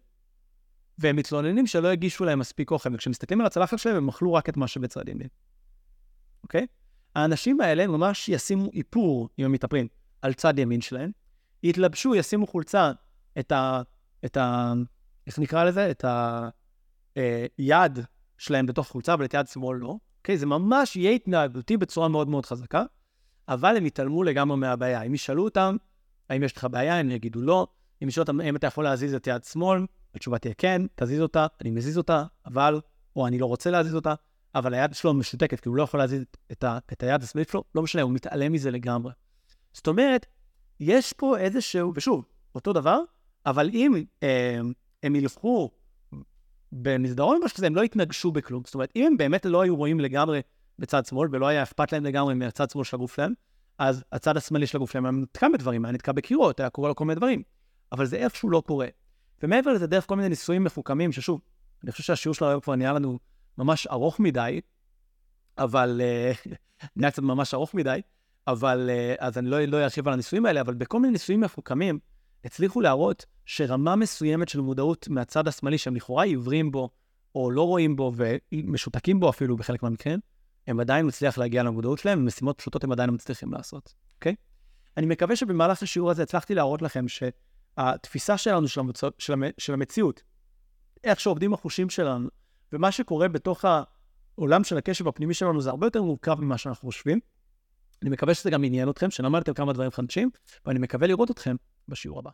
והם מתלוננים שלא הגישו להם מספיק אוכל, וכשמסתכלים על הצלחת שלהם הם אכלו רק את מה שבצד ימין, אוקיי? האנשים האלה ממש ישימו איפור, אם הם מתאפרים, על צד ימין שלהם, יתלבשו, ישימו חולצה, את ה... את ה... איך נקרא לזה? את היד אה, שלהם בתוך חולצה, אבל את יד שמאל לא. אוקיי? זה ממש יהיה התנהגותי בצורה מאוד מאוד חזקה, אבל הם יתעלמו לגמרי מהבעיה. אם ישאלו אותם, האם יש לך בעיה, הם יגידו לא. אם ישאלו אותם, האם אתה יכול להזיז את יד שמאל, התשובה תהיה כן, תזיז אותה, אני מזיז אותה, אבל, או אני לא רוצה להזיז אותה, אבל היד שלו משותקת, כי הוא לא יכול להזיז את, ה, את היד השמאלית שלו, לא משנה, הוא מתעלם מזה לגמרי. זאת אומרת, יש פה איזשהו, ושוב, אותו דבר, אבל אם אה, הם ילכו במסדרון משהו כזה, הם לא יתנגשו בכלום. זאת אומרת, אם הם באמת לא היו רואים לגמרי בצד שמאל, ולא היה אכפת להם לגמרי מהצד שמאל של הגוף שלהם, אז הצד השמאלי של הגוף שלהם היה נתקע בדברים, היה נתקע בקירות, היה קורה לו כל מיני דברים. אבל זה איכשהו לא קורה. ומעבר לזה, דרך כל מיני ניסויים מחוכמים, ששוב, אני חושב שהשיעור שלנו כבר נהיה לנו ממש ארוך מדי, אבל... אה, נהיה קצת ממש ארוך מדי, אבל... אה, אז אני לא, לא ארחיב על הניסויים האלה, אבל בכל מיני ניסויים מחוכמים, הצליחו להראות שרמה מסוימת של מודעות מהצד השמאלי, שהם לכאורה עיוורים בו, או לא רואים בו, ומשותקים בו אפילו בחלק מהמקרים, הם עדיין מצליח להגיע למודעות שלהם, ומשימות פשוטות הם עדיין מצליחים לעשות, אוקיי? אני מקווה שבמהלך השיעור הזה הצלחתי להראות לכם שהתפיסה שלנו של, המצ... של, המ... של המציאות, איך שעובדים החושים שלנו, ומה שקורה בתוך העולם של הקשב הפנימי שלנו, זה הרבה יותר מורכב ממה שאנחנו חושבים. אני מקווה שזה גם עניין אתכם, שלמדתם כמה דברים חדשים, ואני מקווה לראות אתכם בשיעור הבא.